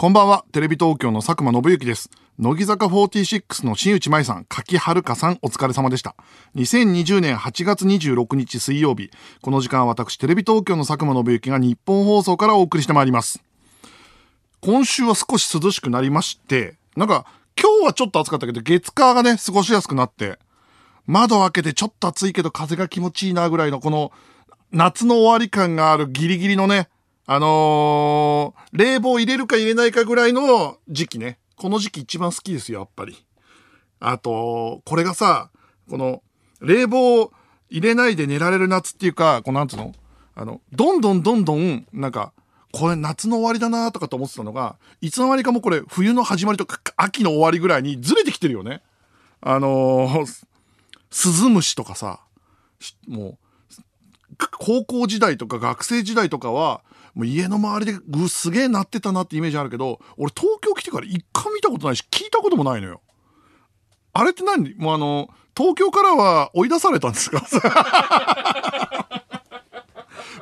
こんばんは、テレビ東京の佐久間信之です。乃木坂46の新内舞さん、柿遥さん、お疲れ様でした。2020年8月26日水曜日、この時間は私、テレビ東京の佐久間信之が日本放送からお送りしてまいります。今週は少し涼しくなりまして、なんか、今日はちょっと暑かったけど、月火がね、過ごしやすくなって、窓開けてちょっと暑いけど風が気持ちいいなぐらいのこの夏の終わり感があるギリギリのね、あのー冷房入れるか入れないかぐらいの時期ね。この時期一番好きですよ、やっぱり。あと、これがさ、この冷房入れないで寝られる夏っていうか、このなんつうの？あの、どんどんどんどん、なんか、これ夏の終わりだなとかと思ってたのが、いつの間にかもうこれ冬の始まりとか秋の終わりぐらいにずれてきてるよね。あのースズムシとかさ、もう、高校時代とか学生時代とかは、もう家の周りでぐすげえ鳴ってたなってイメージあるけど、俺東京来てから一回見たことないし、聞いたこともないのよ。あれって何？もうあの、東京からは追い出されたんですか？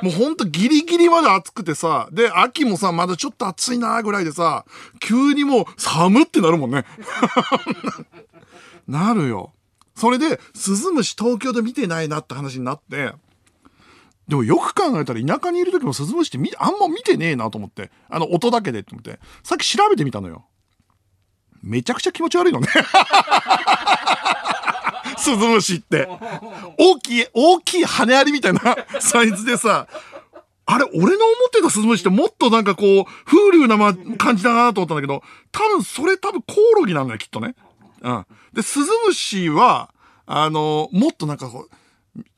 もうほんとギリギリまで暑くてさ、で、秋もさ、まだちょっと暑いなぐらいでさ、急にもう寒ってなるもんね。なるよ。それで、スズムシ東京で見てないなって話になって、でもよく考えたら田舎にいる時もスズムシって見あんま見てねえなと思って。あの音だけでって思って。さっき調べてみたのよ。めちゃくちゃ気持ち悪いのね。スズムシって。大きい、大きい羽アリみたいな サイズでさ、あれ、俺の思ってたスズムシってもっとなんかこう、風流な、ま、感じだなと思ったんだけど、多分それ多分コオロギなんだよ、きっとね。うん。で、スズムシは、あの、もっとなんかこう、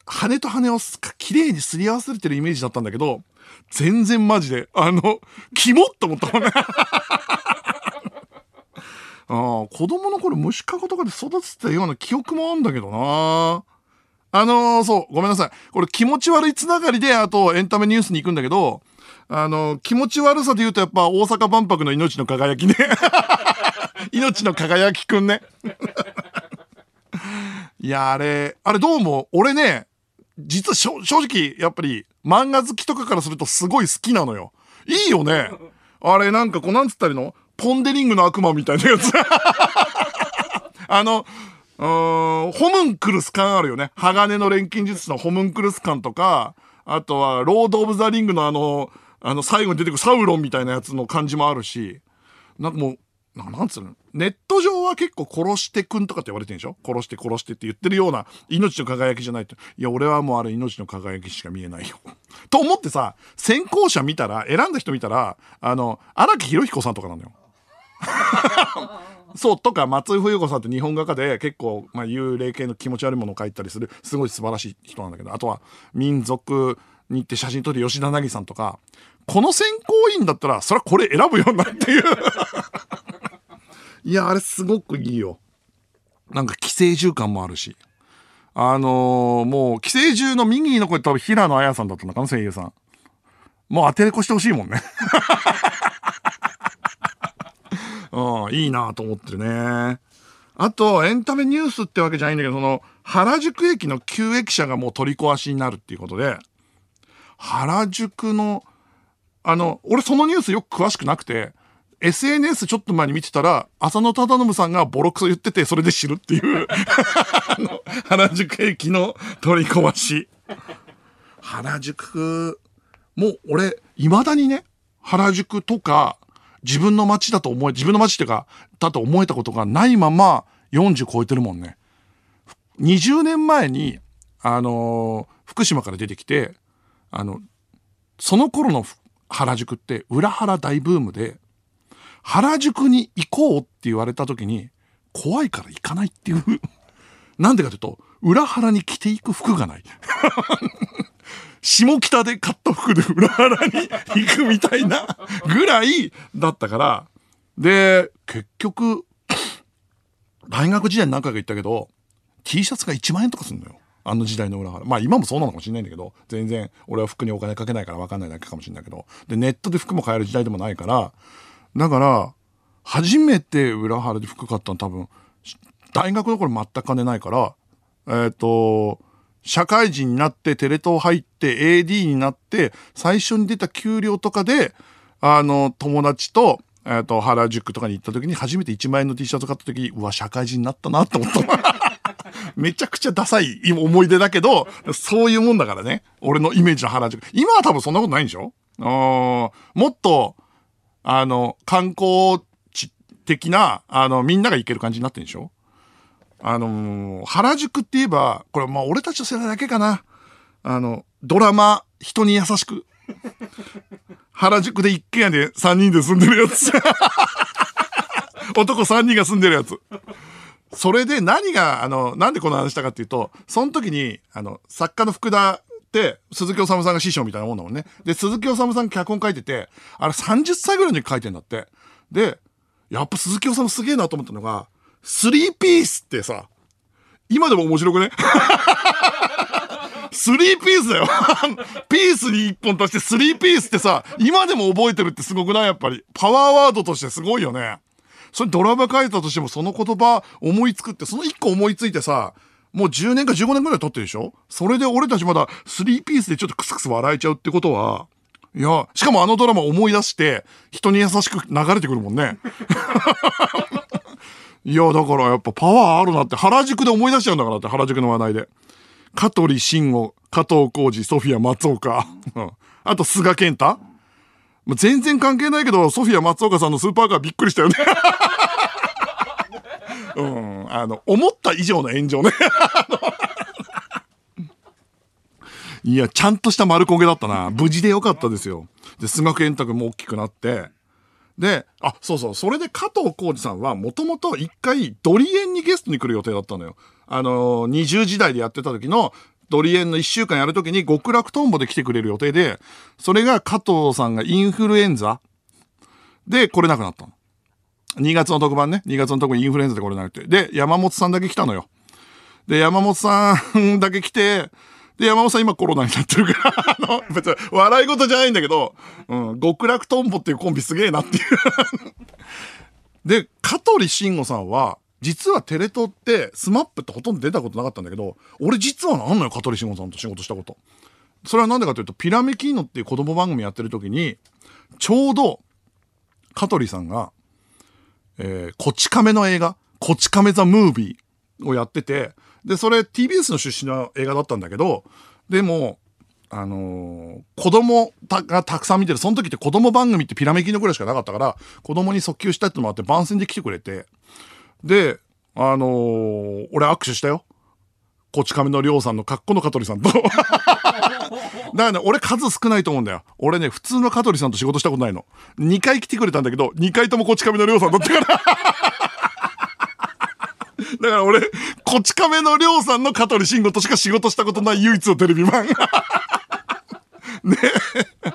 羽と羽をすか綺麗にすり合わせてるイメージだったんだけど、全然マジで、あの、キモっと思ったもんね。ああ、子供の頃虫かごとかで育ててたような記憶もあんだけどな。あのーそう、ごめんなさい。これ気持ち悪いつながりで、あとエンタメニュースに行くんだけど、あの気持ち悪さで言うとやっぱ大阪万博の命の輝きね。命の輝きくんね。いや、あれ、あれどうも、俺ね、実は正直、やっぱり漫画好きとかからするとすごい好きなのよ。いいよね。あれなんかこうなんつったらいいの？ポンデリングの悪魔みたいなやつ。あの、うん、ホムンクルス感あるよね。鋼の錬金術師のホムンクルス感とか、あとは、ロード・オブ・ザ・リングのあの、あの、最後に出てくるサウロンみたいなやつの感じもあるし、なんかもう、ななんつうの？ネット上は結構殺してくんとかって言われてるんでしょ？殺して殺してって言ってるような命の輝きじゃないと。いや、俺はもうあれ命の輝きしか見えないよ。と思ってさ、先行者見たら、選んだ人見たら、あの、荒木博彦さんとかなのよ。そう、とか、松井冬子さんって日本画家で結構、まあ、幽霊系の気持ち悪いものを描いたりする、すごい素晴らしい人なんだけど、あとは、民族に行って写真撮る吉田凪さんとか、この選考委員だったら、それはこれ選ぶよなっていう。いや、あれすごくいいよ。なんか寄生獣感もあるし。あのーもう、寄生獣の右の声多分平野綾さんだったのかな、声優さん。もう当てれこしてほしいもんね。うん、いいなと思ってるね。あと、エンタメニュースってわけじゃないんだけど、その、原宿駅の旧駅舎がもう取り壊しになるっていうことで、原宿の、あの、俺そのニュースよく詳しくなくて、SNS ちょっと前に見てたら、浅野忠信さんがボロクソ言ってて、それで知るっていう、原宿駅の取り壊し。原宿、もう俺、未だにね、原宿とか、自分の街だと思え、自分の街っていうか、だと思えたことがないまま40超えてるもんね。20年前に、あのー福島から出てきて、あの、その頃の原宿って裏原大ブームで、原宿に行こうって言われた時に、怖いから行かないっていう。なんでかというと、裏原に着ていく服がない。下北で買った服で裏原に行くみたいなぐらいだったから。で、結局、大学時代に何回か言ったけど、T シャツが1万円とかすんのよ。あの時代の裏腹。まあ今もそうなのかもしれないんだけど、全然俺は服にお金かけないから分かんないだけかもしれないけど。で、ネットで服も買える時代でもないから、だから、初めて裏腹で服買ったの多分、大学の頃全く金ないから、えっ、と、社会人になってテレ東入って AD になって最初に出た給料とかであの友達と、えっ、と、原宿とかに行った時に初めて1万円の T シャツ買った時、うわ、社会人になったなって思った。めちゃくちゃダサい思い出だけど、そういうもんだからね。俺のイメージの原宿。今は多分そんなことないんでしょ？あもっと、あの、観光地的な、あの、みんなが行ける感じになってるんでしょ？あのー、原宿って言えば、これまあ俺たちの世代だけかな。あの、ドラマ、人に優しく。原宿で一軒家で3人で住んでるやつ。男3人が住んでるやつ。それで何が、あの、なんでこの話したかっていうと、その時に、あの、作家の福田鈴木おさんが師匠みたいなもんだもんね。で、鈴木おさむさん脚本書いてて、あれ30歳ぐらいの時書いてんだって。で、やっぱ鈴木おさむすげえなと思ったのが、スリーピースってさ、今でも面白くね？スリーピースだよ ピースに一本足してスリーピースってさ、今でも覚えてるってすごくない？やっぱり。パワーワードとしてすごいよね。それドラマ書いたとしてもその言葉思いつくって、その一個思いついてさ、もう10年か15年ぐらい経ってるでしょ？それで俺たちまだスリーピースでちょっとクスクス笑えちゃうってことは、いや、しかもあのドラマ思い出して、人に優しく流れてくるもんね。いや、だからやっぱパワーあるなって、原宿で思い出しちゃうんだからって、原宿の話題で。香取慎吾、加藤浩二、ソフィア松岡。あと、菅健太全然関係ないけど、ソフィア松岡さんのスーパーカーびっくりしたよね。うん、あの、思った以上の炎上ね。いや、ちゃんとした丸焦げだったな。無事でよかったですよ。で、菅健太君も大きくなって、で、あ、そうそう、それで加藤浩二さんはもともと一回ドリエンにゲストに来る予定だったのよ。あのー、20時代でやってた時のドリエンの1週間やる時に極楽トンボで来てくれる予定で、それが加藤さんがインフルエンザで来れなくなったの。2月の特番ね。2月の特番インフルエンザで来れなくて。で、山本さんだけ来たのよ。で、山本さんだけ来て、で、山本さん今コロナになってるから、あの、別に笑い事じゃないんだけど、うん、極楽とんぼっていうコンビすげえなっていうで、香取慎吾さんは、実はテレ東って SMAP ってほとんど出たことなかったんだけど、俺実はなんのよ、香取慎吾さんと仕事したこと。それはなんでかというと、ピラメキーノっていう子供番組やってる時に、ちょうど、香取さんが、えー、こち亀の映画、こち亀ザムービー？をやってて、で、それ TBS の出身の映画だったんだけど、でも、あのー、子供がたくさん見てる、その時って子供番組ってピラメキのぐらいしかなかったから、子供に訴求したいってのもあって番宣で来てくれて、で、あのー、俺握手したよ。こち亀のりょうさんの格好の香取さんと。だからね、俺数少ないと思うんだよ。俺ね、普通の香取さんと仕事したことないの。2回来てくれたんだけど、2回ともこち亀のりょうさんだったから。だから俺、こち亀のりょうさんの香取慎吾としか仕事したことない唯一のテレビマン。ね、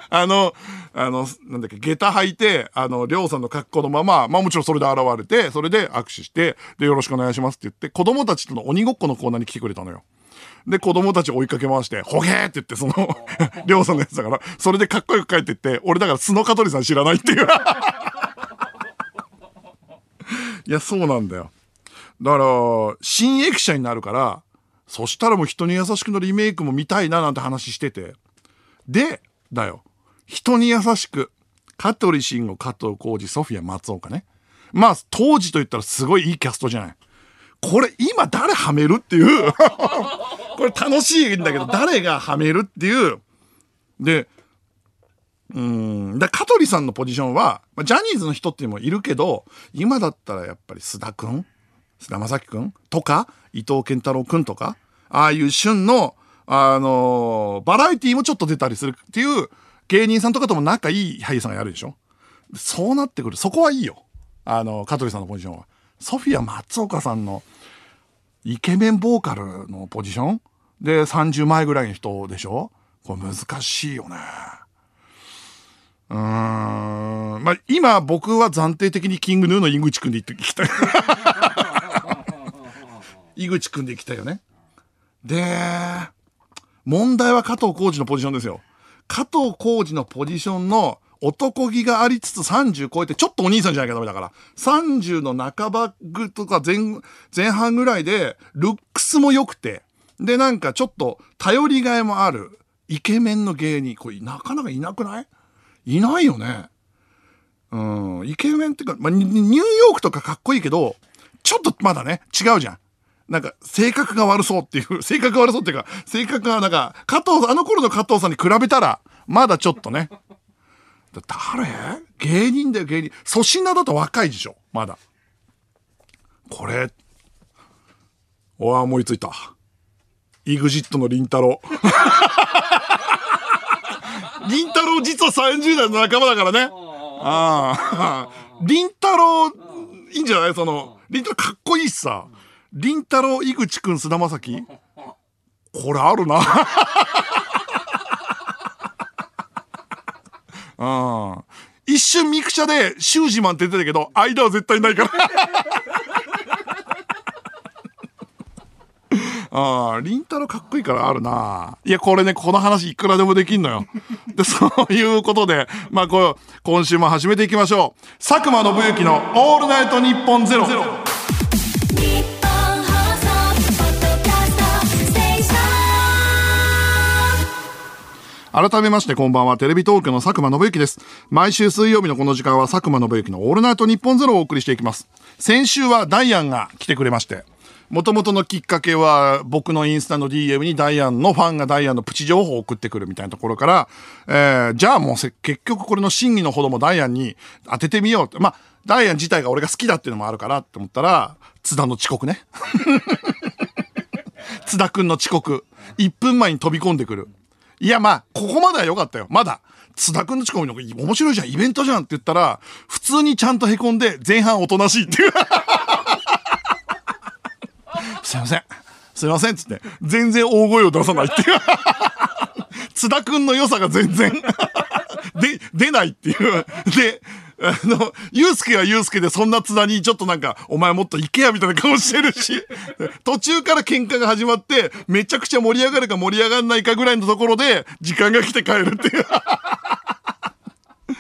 あの、あの、なんだっけ、下駄履いて、あの、りょうさんの格好のまま、まあもちろんそれで現れて、それで握手して、で、よろしくお願いしますって言って、子供たちとの鬼ごっこのコーナーに来てくれたのよ。で、子供たち追いかけ回して、ほげーって言って、そのりょうさんのやつだから、それでかっこよく帰ってって、俺だから素の香取さん知らないっていう いや、そうなんだよ。だから、新駅舎になるから、そしたらもう人に優しくのリメイクも見たいななんて話してて。で、だよ。人に優しく。香取慎吾、加藤浩二、ソフィア、松岡ね。まあ、当時と言ったらすごいいいキャストじゃない。これ今誰はめるっていう これ楽しいんだけど、誰がはめるっていう。で、うん。だ香取さんのポジションは、ジャニーズの人っていうのもいるけど、今だったらやっぱり須田くん菅田将暉くんとか、伊藤健太郎くんとか、ああいう旬の、あのー、バラエティもちょっと出たりするっていう芸人さんとかとも仲いい俳優さんがやるでしょそうなってくる。そこはいいよ。あの、香取さんのポジションは。ソフィア松岡さんのイケメンボーカルのポジション？で30前ぐらいの人でしょ？これ難しいよね。うーん。まあ、今僕は暫定的にキングヌーの井口くんで言ってきた。井口くんで来たよね。で、問題は加藤浩二のポジションですよ。加藤浩二のポジションの男気がありつつ30超えて、ちょっとお兄さんじゃなきゃダメだから。30の半ばぐとか前、前半ぐらいで、ルックスも良くて、で、なんかちょっと頼りがいもある、イケメンの芸人。これなかなかいなくない？いないよね。うん。イケメンっていうか、まあ、ニューヨークとかかっこいいけど、ちょっとまだね、違うじゃん。なんか、性格が悪そうっていう、性格が悪そうっていうか、性格がなんか、加藤、あの頃の加藤さんに比べたら、まだちょっとね。誰芸人だよ、芸人。粗品だと若いでしょ、まだ。これ、おわ思いついた。イグジットのりんたろー。りんたろー実は30代の仲間だからね。ああ。りんたろー、いいんじゃない？その、りんたろーかっこいいしさ。りんたろー、井口くん、菅田将暉これあるな。うん。一瞬ミクチャでシュージマンって言ってたけど、間は絶対ないから。ああ、りんたろかっこいいからあるな。いや、これね、この話いくらでもできんのよ。で、そういうことで、まあ、こう、今週も始めていきましょう。佐久間信之のオールナイトニッポンゼロ。改めましてこんばんは、テレビ東京の佐久間信之です。毎週水曜日のこの時間は佐久間信之のオールナイトニッポンゼロをお送りしていきます。先週はダイアンが来てくれまして、もともとのきっかけは僕のインスタの DM にダイアンのファンがダイアンのプチ情報を送ってくるみたいなところから、えー、じゃあもう結局これの真偽のほどもダイアンに当ててみようって。まあ、ダイアン自体が俺が好きだっていうのもあるからって思ったら、津田の遅刻ね。津田くんの遅刻。1分前に飛び込んでくる。いや、まあ、ここまでは良かったよ。まだ。津田くんのチコミの面白いじゃん、イベントじゃんって言ったら、普通にちゃんと凹んで、前半おとなしいっていう。すいません。すいません、つって。全然大声を出さないっていう。津田くんの良さが全然 で、出ないっていう。で、あの、ゆうすけはゆうすけでそんな津田にちょっとなんか、お前もっと行けやみたいな顔してるし、途中から喧嘩が始まって、めちゃくちゃ盛り上がるか盛り上がんないかぐらいのところで、時間が来て帰るっていう。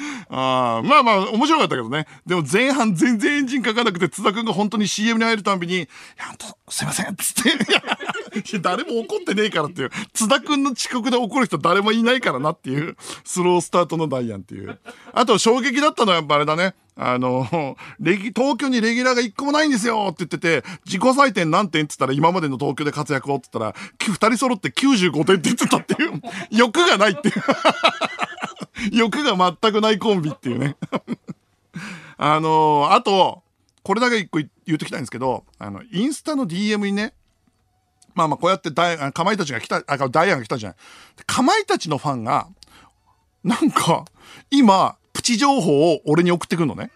あまあまあ、面白かったけどね。でも前半全然エンジンかかなくて、津田くんが本当に CM に入るたんびに、いや、ほんと、すいませんつって。誰も怒ってねえからっていう。津田くんの遅刻で怒る人誰もいないからなっていう、スロースタートのダイアンっていう。あと、衝撃だったのはやっぱあれだね。あの、レギ、東京にレギュラーが一個もないんですよって言ってて、自己採点何点って言ったら今までの東京で活躍をって言ったら、二人揃って95点って言ってたっていう、欲がないっていう。欲が全くないコンビっていうね。あのー、あと、これだけ一個言ってきたいんですけど、あの、インスタの DM にね、まあまあこうやってダイ、かまいたちが来た、あ、ダイアンが来たじゃない。かまいたちのファンが、なんか、今、プチ情報を俺に送ってくるのね。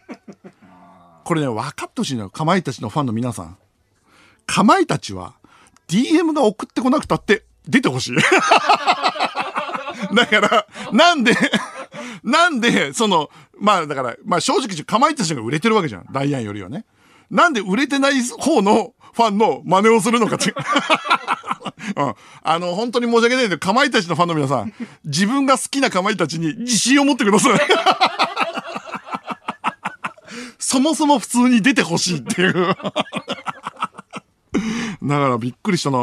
これね、分かってほしいのよ。かまいたちのファンの皆さん。かまいたちは、DM が送ってこなくたって出てほしい。だから、なんで なんで、その、まあだから、まあ正直かまいたちが売れてるわけじゃん。ダイアンよりはね。なんで売れてない方のファンの真似をするのかって。うん。あの、本当に申し訳ないけど、かまいたちのファンの皆さん、自分が好きなかまいたちに自信を持ってください。そもそも普通に出てほしいっていう。だからびっくりしたな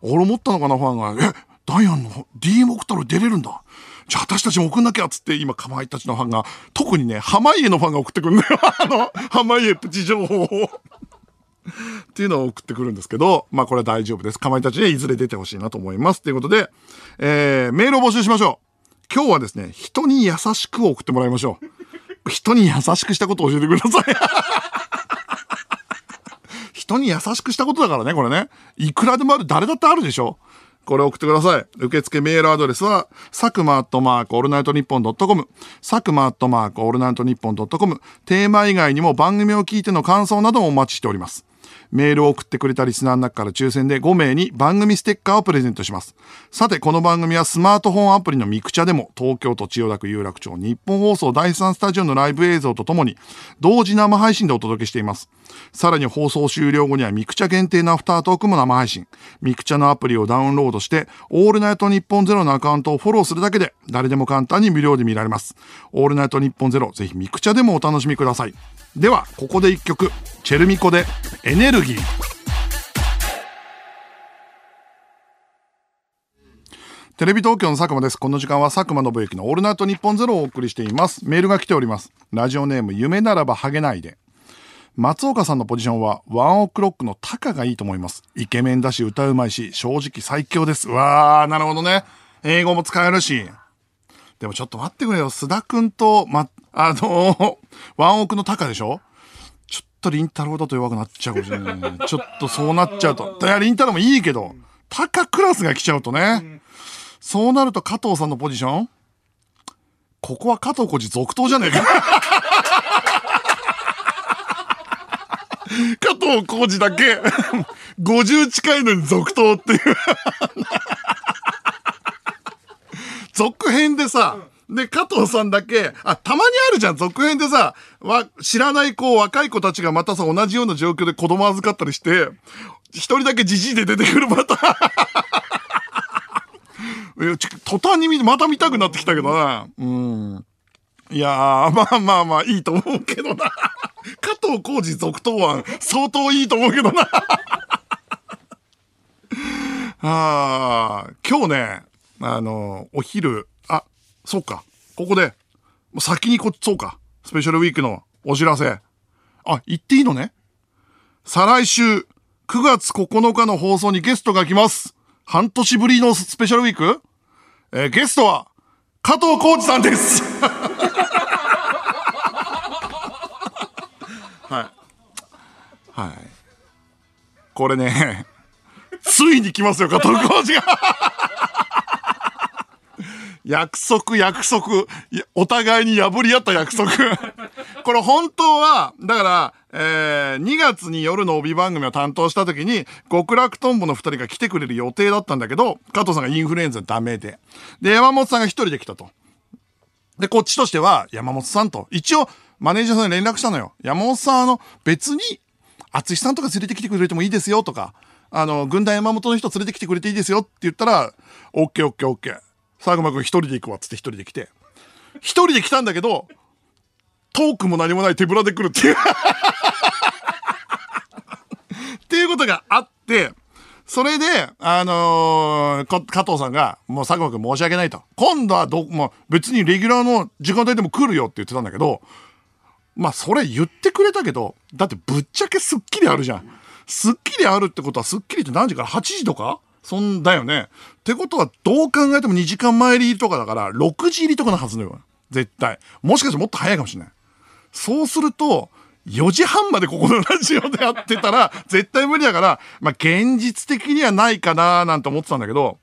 俺思ったのかな、ファンが。え、ダイアンの DM 送ったら出れるんだ。じゃあ私たちも送んなきゃっつって、今、かまいたちのファンが、特にね、濱家のファンが送ってくるんだよ。あの、濱家プチ情報を。っていうのを送ってくるんですけど、まあこれは大丈夫です。かまいたちでいずれ出てほしいなと思います。ということで、えー、メールを募集しましょう。今日はですね、人に優しく送ってもらいましょう。人に優しくしたことを教えてください。人に優しくしたことだからね、これね。いくらでもある、誰だってあるでしょ。これ送ってください。受付メールアドレスは、サクマアットマークオールナイトニッポンドットコム、サクマアットマークオールナイトニッポンドットコム、テーマ以外にも番組を聞いての感想などもお待ちしております。メールを送ってくれたリスナーの中から抽選で5名に番組ステッカーをプレゼントします。さて、この番組はスマートフォンアプリのミクチャでも、東京都千代田区有楽町ニッポン放送第3スタジオのライブ映像とともに、同時生配信でお届けしています。さらに放送終了後にはミクチャ限定のアフタートークも生配信。ミクチャのアプリをダウンロードして、オールナイトニッポンゼロのアカウントをフォローするだけで、誰でも簡単に無料で見られます。オールナイトニッポンゼロ、ぜひミクチャでもお楽しみください。では、ここで一曲、チェルミコで、エネルギー。テレビ東京の佐久間です。この時間は佐久間宣行のオールナイトニッポンゼロをお送りしています。メールが来ております。ラジオネーム、夢ならばハゲないで。松岡さんのポジションはワンオクロックのタカがいいと思います。イケメンだし、歌うまいし、正直最強です。うわー、なるほどね。英語も使えるし。でもちょっと待ってくれよ。須田くんと、ま、あのーワンオクのタカでしょ？ちょっとリンタロウだと弱くなっちゃうかもしれない。ちょっとそうなっちゃうと。いや、リンタロウもいいけど、タカクラスが来ちゃうとね。そうなると加藤さんのポジション？ここは加藤浩次続投じゃねえか。加藤浩次だけ、50近いのに続投っていう。続編でさ、で、加藤さんだけ、あ、たまにあるじゃん、続編でさ、わ、知らない子、若い子たちがまたさ、同じような状況で子供預かったりして、一人だけじじいで出てくるパターン。いやちょ途端に見、また見たくなってきたけどな。うん。いやー、まあまあまあ、いいと思うけどな。加藤浩次続投案、相当いいと思うけどな。あー今日ね、あの、お昼、そうか、ここで、もう先にこっち、そうか、スペシャルウィークのお知らせ。あ、言っていいのね再来週、9月9日の放送にゲストが来ます。半年ぶりのスペシャルウィーク？えーゲストは、加藤浩次さんです。はい。はい。これね、ついに来ますよ、加藤浩次が。約束、約束。お互いに破り合った約束。これ本当は、だから、えー2月に夜の帯番組を担当した時に、極楽とんぼの二人が来てくれる予定だったんだけど、加藤さんがインフルエンザダメで。で、山本さんが一人で来たと。で、こっちとしては、山本さんと、一応、マネージャーさんに連絡したのよ。山本さん、あの、別に、淳さんとか連れてきてくれてもいいですよとか、あの、軍団山本の人連れてきてくれていいですよって言ったら、オッケーオッケーオッケー。佐久間くん一人で行くわっつって一人で来て。一人で来たんだけど、トークも何もない手ぶらで来るっていう。っていうことがあって、それで、あのー加藤さんが、もう佐久間くん申し訳ないと。今度はど、もう別にレギュラーの時間帯でも来るよって言ってたんだけど、まあそれ言ってくれたけど、だってぶっちゃけスッキリあるじゃん。スッキリあるってことはスッキリって何時から ?8 時とか？そんだよね。ってことはどう考えても2時間前入りとかだから6時入りとかのはずのよ。絶対。もしかしてもっと早いかもしれない。そうすると、4時半までここのラジオでやってたら、絶対無理だから、まあ現実的にはないかななんて思ってたんだけど、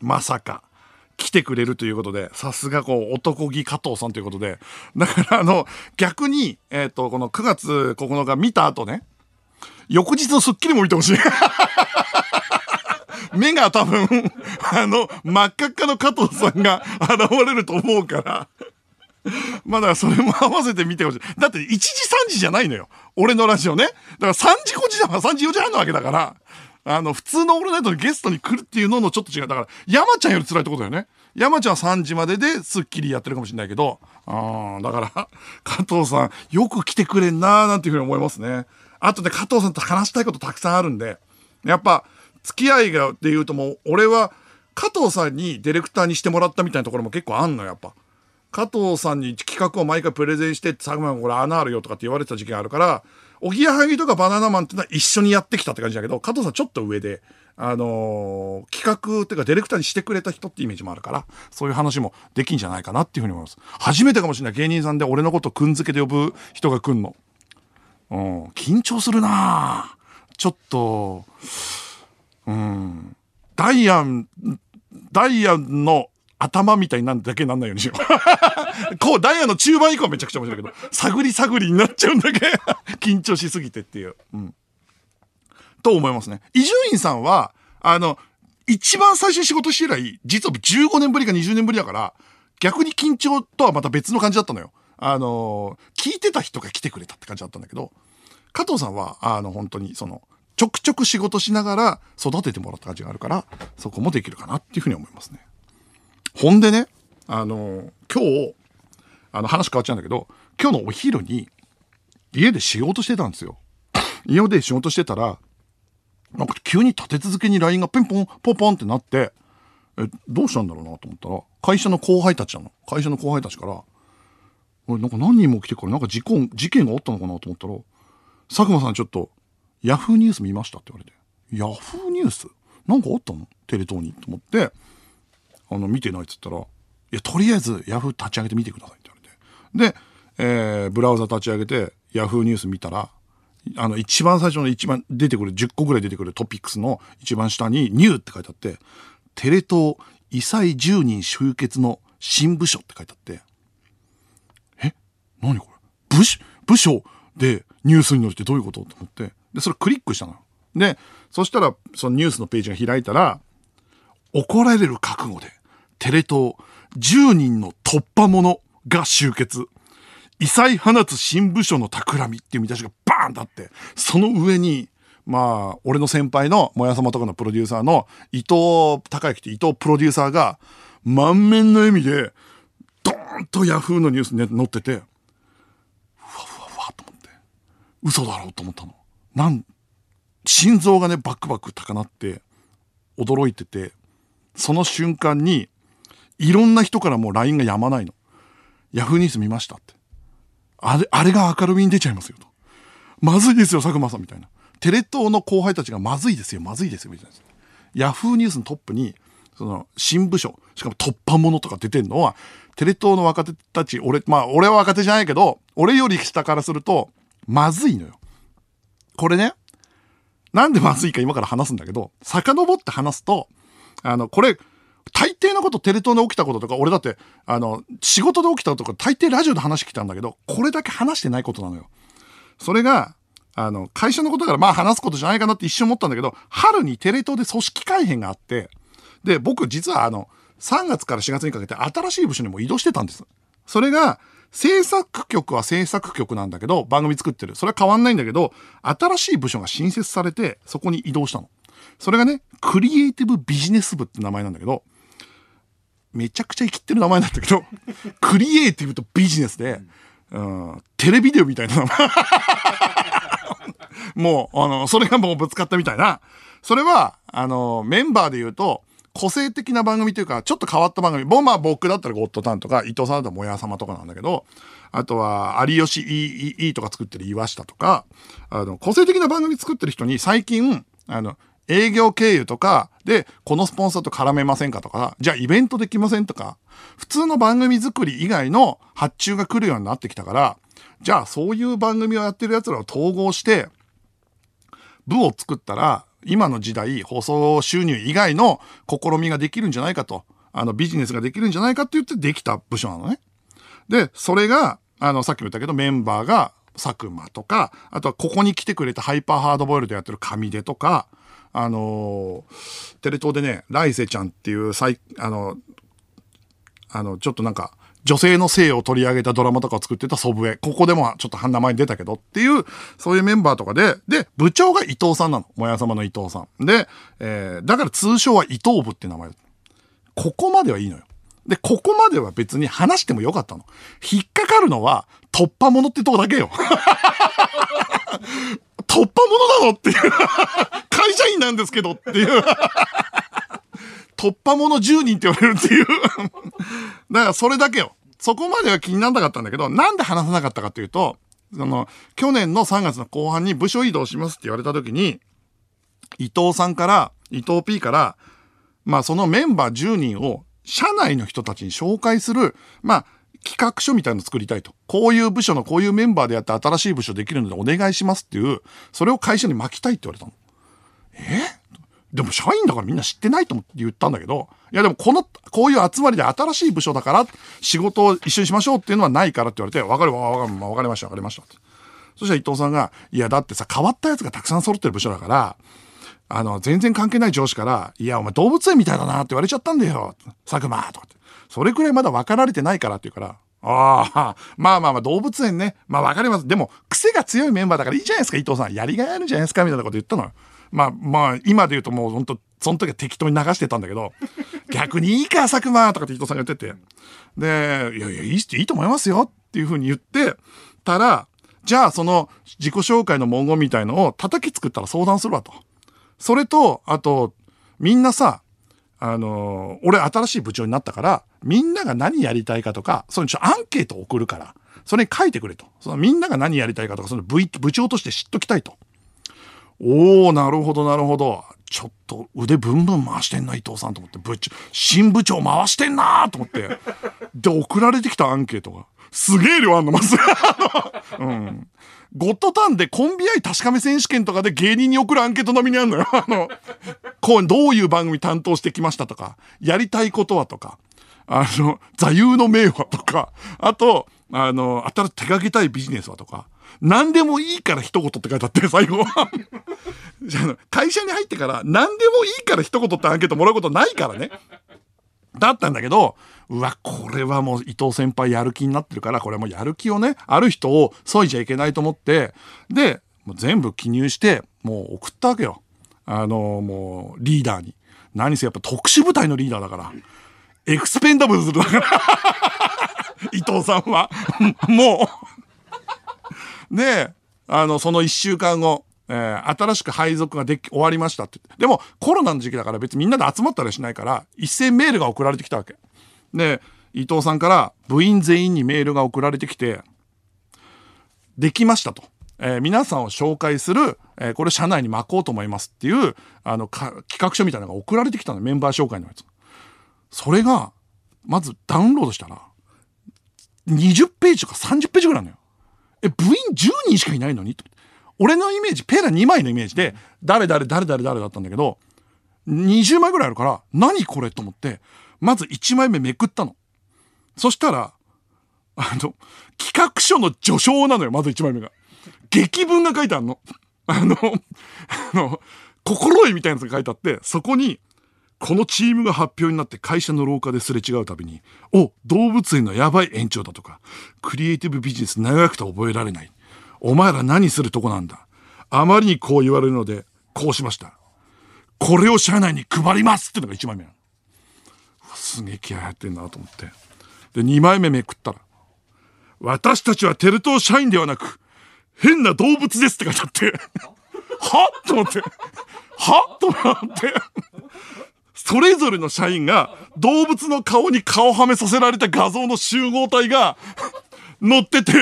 まさか。来てくれるということで、さすがこう、男気加藤さんということで、だからあの、逆に、えっ、と、この9月9日見た後ね、翌日のスッキリも見てほしい。目が多分、あの、真っ赤っかの加藤さんが現れると思うから、まあだからそれも合わせて見てほしい。だって1時3時じゃないのよ。俺のラジオね。だから3時5時だから3時4時半なわけだから、あの、普通のオールナイトにゲストに来るっていうののちょっと違う。だから、山ちゃんより辛いってことだよね。山ちゃんは3時まででスッキリやってるかもしれないけど、あーだから、加藤さん、よく来てくれんなーなんていうふうに思いますね。あとで加藤さんと話したいことたくさんあるんで、やっぱ、付き合いがで言うともう、俺は、加藤さんにディレクターにしてもらったみたいなところも結構あんの、やっぱ。加藤さんに企画を毎回プレゼンして、佐久間これ穴あるよとかって言われてた時期があるから、おぎやはぎとかバナナマンってのは一緒にやってきたって感じだけど、加藤さんちょっと上で、あのー企画っていうかディレクターにしてくれた人ってイメージもあるから、そういう話もできんじゃないかなっていうふうに思います。初めてかもしれない芸人さんで俺のことくんづけで呼ぶ人が来んの。うん、緊張するなちょっと、うん、ダイアン、ダイアンの頭みたいなんだけなんないようにしよう。こう、ダイヤの中盤以降はめちゃくちゃ面白いけど、探り探りになっちゃうんだけ 緊張しすぎてっていう。うん。と思いますね。伊集院さんは、あの、一番最初に仕事して以来、実は15年ぶりか20年ぶりだから、逆に緊張とはまた別の感じだったのよ。あの、聞いてた人が来てくれたって感じだったんだけど、加藤さんは、あの、本当にその、ちょくちょく仕事しながら育ててもらった感じがあるから、そこもできるかなっていうふうに思いますね。ほんでね、あの、今日、あの話変わっちゃうんだけど、今日のお昼に家で仕事してたんですよ。家で仕事してたら、なんか急に立て続けに LINE がピンポン、ポンポンってなって、え、どうしたんだろうなと思ったら、会社の後輩たちなの。会社の後輩たちから、俺なんか何人も来てからなんか事故、事件があったのかなと思ったら、佐久間さんちょっと、ヤフーニュース見ましたって言われて、ヤフーニュース？なんかあったの？テレ東にと思って、あの、見てないっつったら、いや、とりあえずヤフー立ち上げてみてくださいって言われて。で、えー、ブラウザ立ち上げて、ヤフーニュース見たら、あの、一番最初の一番出てくる、10個ぐらい出てくるトピックスの一番下に、ニューって書いてあって、テレ東異彩10人集結の新部署って書いてあって、え？何これ？部署、部署でニュースに載ってどういうこと？と思って、で、それクリックしたのよ。で、そしたら、そのニュースのページが開いたら、怒られる覚悟で、テレ東10人の突破者が集結。異彩放つ新部署の企みっていう見出しがバーンとあって、その上に、まあ、俺の先輩の、もやさまとかのプロデューサーの伊藤孝之って伊藤プロデューサーが、満面の笑みで、ドーンとヤフーのニュースに載ってて、ふわふわふわと思って、嘘だろうと思ったの。なん、心臓がね、バクバク高鳴って、驚いてて、その瞬間に、いろんな人からもう LINE がやまないの。ヤフーニュース見ましたって。あれ、あれが明るみに出ちゃいますよと。まずいですよ、佐久間さんみたいな。テレ東の後輩たちがまずいですよ、まずいですよ、みたいな。ヤフーニュースのトップに、その、新部署、しかも突破者とか出てんのは、テレ東の若手たち、俺、まあ、俺は若手じゃないけど、俺より下からすると、まずいのよ。これね、なんでまずいか今から話すんだけど、遡って話すと、あの、これ、大抵のことテレ東で起きたこととか、俺だって、あの、仕事で起きたこととか、大抵ラジオで話してきたんだけど、これだけ話してないことなのよ。それが、あの、会社のことだからまあ話すことじゃないかなって一瞬思ったんだけど、春にテレ東で組織改編があって、で、僕実はあの、3月から4月にかけて新しい部署にも移動してたんです。それが、制作局は制作局なんだけど、番組作ってる。それは変わんないんだけど、新しい部署が新設されて、そこに移動したの。それがね、クリエイティブビジネス部って名前なんだけど、めちゃくちゃ生きってる名前なんだけど、クリエイティブとビジネスで、うん、テレビデオみたいな名前。もう、あの、それがもうぶつかったみたいな。それは、あの、メンバーで言うと、個性的な番組というか、ちょっと変わった番組。もまあ僕だったらゴッドタンとか、伊藤さんだったらもやさまとかなんだけど、あとは、有吉 E, e とか作ってる岩下とか、あの、個性的な番組作ってる人に最近、あの、営業経由とかで、このスポンサーと絡めませんかとか、じゃあイベントできませんとか、普通の番組作り以外の発注が来るようになってきたから、じゃあそういう番組をやってる奴らを統合して、部を作ったら、今の時代、放送収入以外の試みができるんじゃないかと、あのビジネスができるんじゃないかって言ってできた部署なのね。で、それが、あの、さっきも言ったけど、メンバーが佐久間とか、あとはここに来てくれたハイパーハードボイルでやってる上出とか、あのー、テレ東でね、来世ちゃんっていう、あの、あの、ちょっとなんか、女性の性を取り上げたドラマとかを作ってた祖父江。ここでもちょっと名前に出たけどっていう、そういうメンバーとかで、で、部長が伊藤さんなの。もや様の伊藤さん。で、えー、だから通称は伊藤部って名前。ここまではいいのよ。で、ここまでは別に話してもよかったの。引っかかるのは突破者ってとこだけよ。突破者なのっていう会社員なんですけどっていう突破者10人って言われるっていう だからそれだけよ。そこまでは気にならなかったんだけど、なんで話さなかったかというと、その、去年の3月の後半に部署移動しますって言われた時に、伊藤さんから、伊藤 P から、まあそのメンバー10人を社内の人たちに紹介する、まあ企画書みたいの作りたいと。こういう部署のこういうメンバーでやって新しい部署できるのでお願いしますっていう、それを会社に巻きたいって言われたの。え？でも社員だからみんな知ってないと思って言ったんだけど、いやでもこの、こういう集まりで新しい部署だから仕事を一緒にしましょうっていうのはないからって言われて、わかるわ、わかる、わかりました、わかりました。そしたら伊藤さんが、いやだってさ、変わったやつがたくさん揃ってる部署だから、あの、全然関係ない上司から、いや、お前動物園みたいだなって言われちゃったんだよ。佐久間とかって。それくらいまだ分かられてないからって言うから、ああ、まあまあまあ動物園ね。まあ分かります。でも、癖が強いメンバーだからいいじゃないですか、伊藤さん。やりがいあるじゃないですか、みたいなこと言ったのよ。まあまあ、今で言うともう本当その時は適当に流してたんだけど、逆にいいか、佐久間とかって伊藤さんが言ってて。で、いやいや、いいいいと思いますよっていうふうに言ってたら、じゃあその自己紹介の文言みたいのを叩き作ったら相談するわと。それと、あと、みんなさ、あのー俺新しい部長になったから、みんなが何やりたいかとか、そのちょアンケートを送るから、それに書いてくれと。そのみんなが何やりたいかとか、その部部長として知っときたいと。おー、なるほど、なるほど。ちょっと腕ブンブン回してんな、伊藤さんと思って、部長、新部長回してんなと思って。で、送られてきたアンケートが、すげえ量あんの、まず。うん。ゴッドタンでコンビ愛確かめ選手権とかで芸人に送るアンケートのみにあるのよ。あの、こう、どういう番組担当してきましたとか、やりたいことはとか、あの、座右の銘はとか、あと、あの、新しい手掛けたいビジネスはとか、何でもいいから一言って書いてあって、最後。じ ゃあ会社に入ってから何でもいいから一言ってアンケートもらうことないからね。だったんだけど、うわ、これはもう伊藤先輩やる気になってるから、これもやる気をね、ある人を削いじゃいけないと思って、で、もう全部記入して、もう送ったわけよ。あの、もうリーダーに。何せやっぱ特殊部隊のリーダーだから。エクスペンダブルズだから。伊藤さんは。もう。で、あの、その一週間後、えー新しく配属ができ、終わりましたって。でも、コロナの時期だから別にみんなで集まったりしないから、一斉メールが送られてきたわけ。で、伊藤さんから部員全員にメールが送られてきて、できましたと。えー皆さんを紹介する、えーこれ社内に巻こうと思いますっていう、あの、か企画書みたいなのが送られてきたの、メンバー紹介のやつ。それが、まずダウンロードしたら、20ページとか30ページぐらいなのよ。え、部員10人しかいないのに？と俺のイメージ、ペラ2枚のイメージで、誰誰誰誰誰だったんだけど、20枚ぐらいあるから、何これと思って、まず1枚目めくったの。そしたら、あの、企画書の序章なのよ、まず1枚目が。劇文が書いてあるの。あの、あの、心得みたいなやつが書いてあって、そこに、このチームが発表になって会社の廊下ですれ違うたびに、お、動物園のやばい園長だとか、クリエイティブビジネス長くて覚えられない。お前ら何するとこなんだ。あまりにこう言われるので、こうしました。これを社内に配りますってのが1枚目なの。すげえ気合入ってんなと思って。で、2枚目めくったら、私たちはテルト社員ではなく、変な動物ですって書いてあって、はと思って、はと思って、それぞれの社員が動物の顔に顔はめさせられた画像の集合体が 載ってて、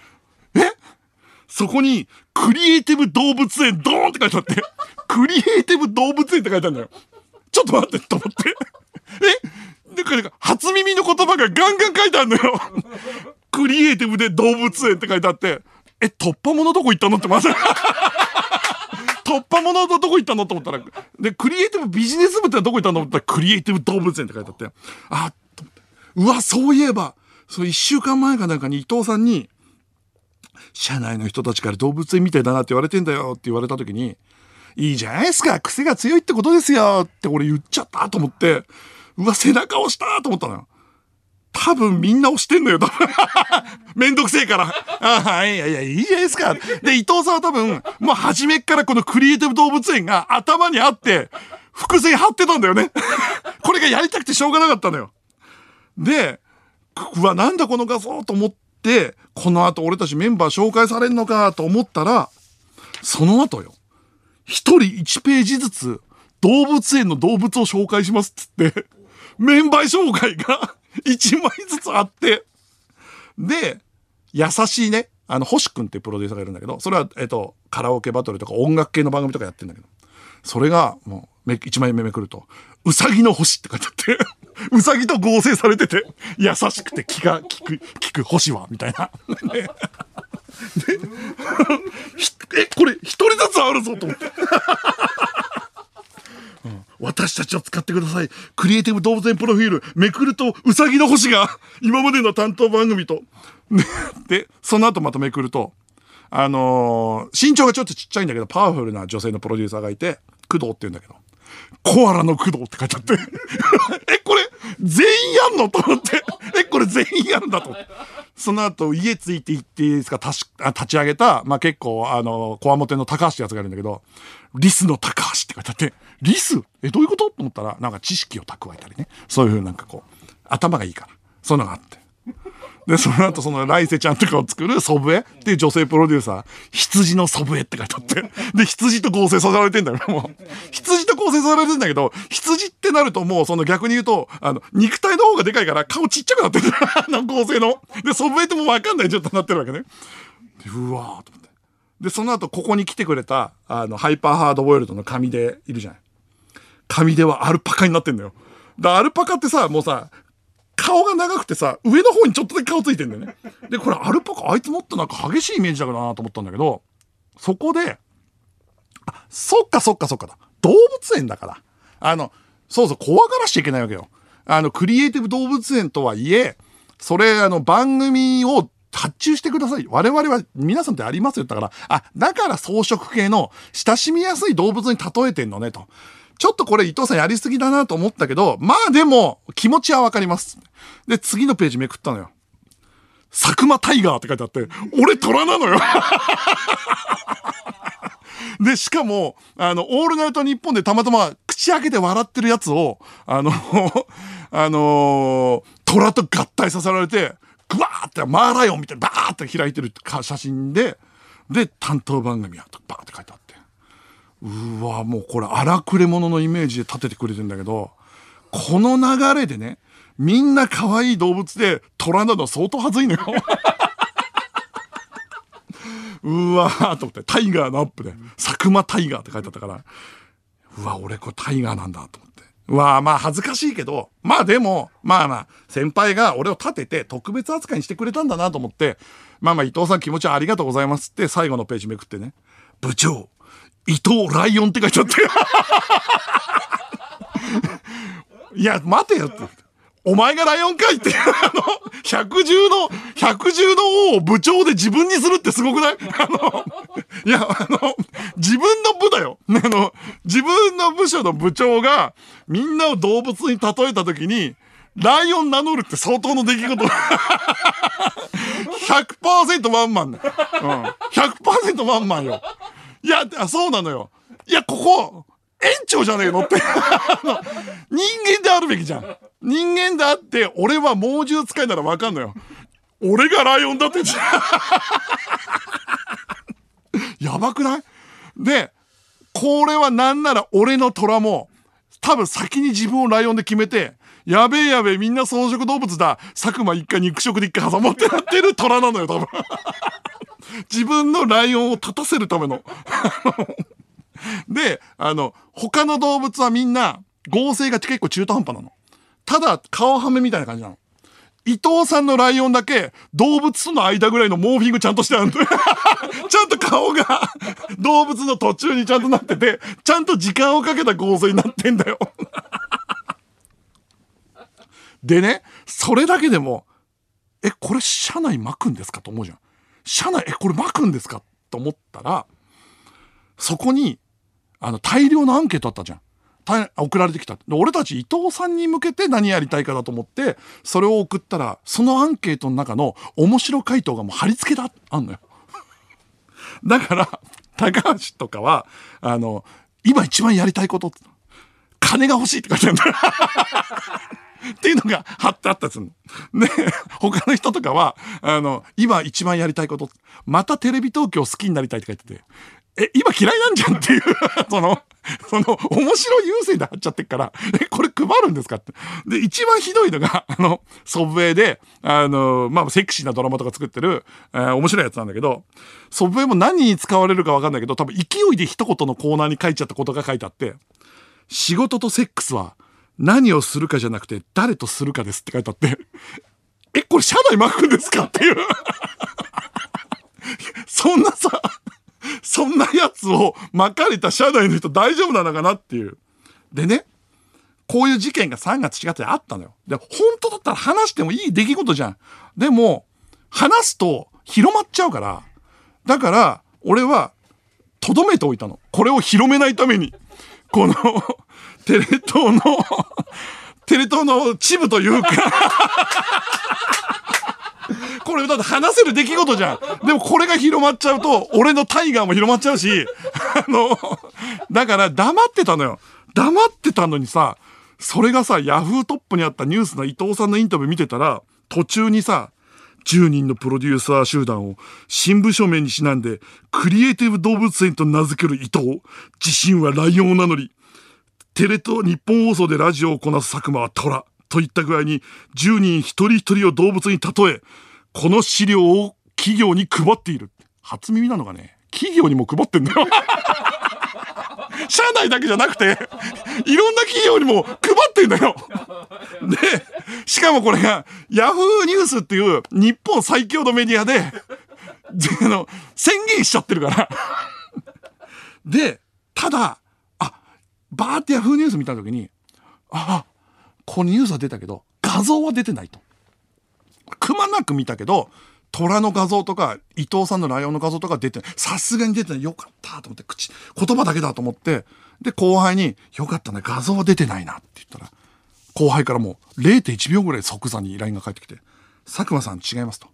え？そこに、クリエイティブ動物園ドーンって書いてあって、クリエイティブ動物園って書いてあるんだよ。ちょっと待って、と思って。え？なんか、なんか初耳の言葉がガンガン書いてあるのよ。クリエイティブで動物園って書いてあって、え、突破者どこ行ったの？ってまず。突破者のどこ行ったのと思ったら、で、クリエイティブビジネス部ってどこ行ったのと思ったら、クリエイティブ動物園って書いてあって、あ、うわ、そういえば、そう一週間前かなんかに伊藤さんに、社内の人たちから動物園みたいだなって言われてんだよって言われた時に、いいじゃないですか癖が強いってことですよって俺言っちゃったと思って、うわ、背中押したと思ったのよ。多分みんな押してんのよ、多分。めんどくせえから。ああ、いやいや、いいじゃないですか。で、伊藤さんは多分、もう初めっからこのクリエイティブ動物園が頭にあって、伏線張ってたんだよね。これがやりたくてしょうがなかったのよ。で、うわ、なんだこの画像と思って、この後俺たちメンバー紹介されるのかと思ったら、その後よ。一人一ページずつ動物園の動物を紹介しますっつって、メンバー紹介が 一枚ずつあって、で、優しいね、あの、星くんっていうプロデューサーがいるんだけど、それは、えっと、カラオケバトルとか音楽系の番組とかやってんだけど、それが、もう、め一枚目めくると、うさぎの星って書いてあって、うさぎと合成されてて、優しくて気が利く、利く星は、みたいな。で え、これ一人ずつあるぞと思って。私たちを使ってください。クリエイティブ動物園プロフィール、めくると、うさぎの星が、今までの担当番組と。で、その後まためくると、あのー身長がちょっとちっちゃいんだけど、パワフルな女性のプロデューサーがいて、工藤って言うんだけど、コアラの工藤って書いてあって、え、これ、全員やんの？と思って、え、これ全員やんだと。その後、家ついて行っていいですか、たし立ち上げた、まあ、結構、あの、こわもての高橋ってやつがいるんだけど、リスの高橋って書いてあって、リス？え、どういうこと？と思ったら、なんか知識を蓄えたりね。そういうなんかこう、頭がいいから。そういうのがあって。で、その後、その、ライセちゃんとかを作る祖父江？っていう女性プロデューサー、羊の祖父江って書いてあって、で、羊と合成させられてんだよ、もう。羊と合成させられてんだけど、羊ってなるともうその逆に言うと、あの、肉体の方がでかいから顔ちっちゃくなってる。あの構成の。で、ソブエイトもうわかんない状態になってるわけね。うわーと思って。で、その後ここに来てくれた、あの、ハイパーハードボイルドの紙でいるじゃない。紙ではアルパカになってんだよ。だアルパカってさ、もうさ、顔が長くてさ、上の方にちょっとだけ顔ついてんだよね。で、これアルパカ、あいつもっとなんか激しいイメージだからなと思ったんだけど、そこで、あ、そっかそっかそっかだ。動物園だから。あの、そうそう、怖がらしちゃいけないわけよ。あの、クリエイティブ動物園とはいえ、それ、あの、番組を発注してください。我々は皆さんってありますよ。だから、あ、だから草食系の親しみやすい動物に例えてんのね、と。ちょっとこれ伊藤さんやりすぎだなと思ったけど、まあでも気持ちはわかります。で、次のページめくったのよ。佐久間タイガーって書いてあって、俺虎なのよ で、しかも、あの、オールナイトニッポンでたまたま口開けて笑ってるやつを、あの あの、虎と合体させられて、グワーってマーライオンみたいにバーって開いてる写真で、で、担当番組はバーって書いてあって。うわ、もうこれ荒くれ者のイメージで立ててくれてんだけど、この流れでね、みんな可愛い動物で虎なの相当はずいのよ。うわーと思って、タイガーのアップで、佐久間タイガーって書いてあったから、うわ、俺これタイガーなんだと思って。うわまあ恥ずかしいけど、まあでも、まあまあ、先輩が俺を立てて特別扱いにしてくれたんだなと思って、まあまあ伊藤さん気持ちはありがとうございますって最後のページめくってね、部長、伊藤ライオンって書いちゃって。いや、待てよって。お前がライオンかいって、あの、百獣の、百獣の王を部長で自分にするってすごくない？あの、いや、あの、自分の部だよ。あの、自分の部署の部長が、みんなを動物に例えたときに、ライオン名乗るって相当の出来事。100%ワンマンだ。うん。100%ワンマンよ。いやあ、そうなのよ。いや、ここ、園長じゃねえのって 人間であるべきじゃん。人間であって、俺は猛獣使いならわかんのよ。俺がライオンだって やばくない？で、これはなんなら俺の虎も、多分先に自分をライオンで決めて、やべえやべえみんな草食動物だ。佐久間一回肉食で一回挟まってなってる虎なのよ、多分。自分のライオンを立たせるための。で、あの、他の動物はみんな合成が結構中途半端なの。ただ、顔はめみたいな感じなの。伊藤さんのライオンだけ動物との間ぐらいのモーフィングちゃんとしてあるの ちゃんと顔が動物の途中にちゃんとなってて、ちゃんと時間をかけた合成になってんだよでね、それだけでも、え、これ車内巻くんですかと思うじゃん。車内、え、これ巻くんですかと思ったら、そこに、あの、大量のアンケートあったじゃん。送られてきた。俺たち伊藤さんに向けて何やりたいかだと思って、それを送ったら、そのアンケートの中の面白回答がもう貼り付けだ、あんのよ。だから、高橋とかは、あの、今一番やりたいこと、金が欲しいって書いてあるんだよ。っていうのが貼ってあったやつ。で、他の人とかは、あの、今一番やりたいこと、またテレビ東京好きになりたいって書いてて、え、今嫌いなんじゃんっていう その、その、面白い優勢で貼っちゃってっから、え、これ配るんですかって。で、一番ひどいのが、あの、ソブウェイで、あの、まあ、セクシーなドラマとか作ってる、えー、面白いやつなんだけど、ソブウェイも何に使われるかわかんないけど、多分勢いで一言のコーナーに書いちゃったことが書いてあって、仕事とセックスは何をするかじゃなくて誰とするかですって書いてあって、え、これ社内巻くんですかっていう そんなさ、そんなやつを巻かれた社内の人大丈夫なのかなっていう。でね、こういう事件が3月4月であったのよ。で、本当だったら話してもいい出来事じゃん。でも、話すと広まっちゃうから、だから、俺は、とどめておいたの。これを広めないために。この テレ東の テレ東のチブというか これだって話せる出来事じゃん。でもこれが広まっちゃうと、俺のタイガーも広まっちゃうし、あの、だから黙ってたのよ。黙ってたのにさ、それがさ、ヤフートップにあったニュースの伊藤さんのインタビュー見てたら、途中にさ、10人のプロデューサー集団を新聞署名にちなんで、クリエイティブ動物園と名付ける伊藤。自身はライオンを名乗り、テレ東日本放送でラジオをこなす佐久間は虎といった具合に10人一人一人を動物に例え、この資料を企業に配っている。初耳なのがね、企業にも配ってんだよ。社内だけじゃなくて、いろんな企業にも配ってんだよ。で、しかもこれが、ヤフーニュースっていう日本最強のメディアで、あの、宣言しちゃってるから で、ただ、あ、バーってヤフーニュース見たときに、あ、このニュースは出たけど、画像は出てないと。くまなく見たけど、虎の画像とか、伊藤さんのライオンの画像とか出て。さすがに出てない。よかったと思って、口、言葉だけだと思って、で、後輩に、よかったね、画像は出てないなって言ったら、後輩からもう0.1秒ぐらい即座に LINE が返ってきて、佐久間さん違いますと。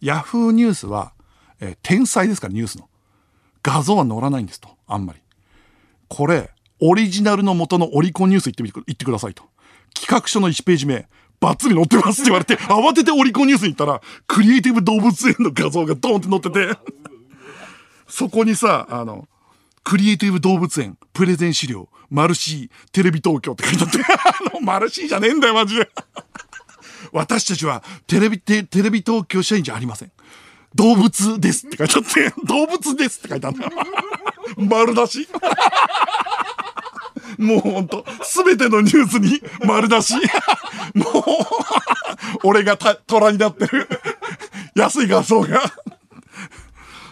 ヤフーニュースは、えー、天才ですからニュースの。画像は載らないんですと。あんまり。これ、オリジナルの元のオリコンニュース行ってみて、言ってくださいと。企画書の1ページ目、バッツリ載ってますって言われて、慌ててオリコンニュースに行ったら、クリエイティブ動物園の画像がドーンって載ってて、そこにさ、あの、クリエイティブ動物園、プレゼン資料、マルシー、テレビ東京って書いてあって、あの、マルシーじゃねえんだよ、マジで。私たちはテレビ、テレビ東京社員じゃありません。動物ですって書いてあって、動物ですって書いてあるんだよ。丸出し。もうほんと、すべてのニュースに丸出し。もう、俺がた虎になってる。安い画像が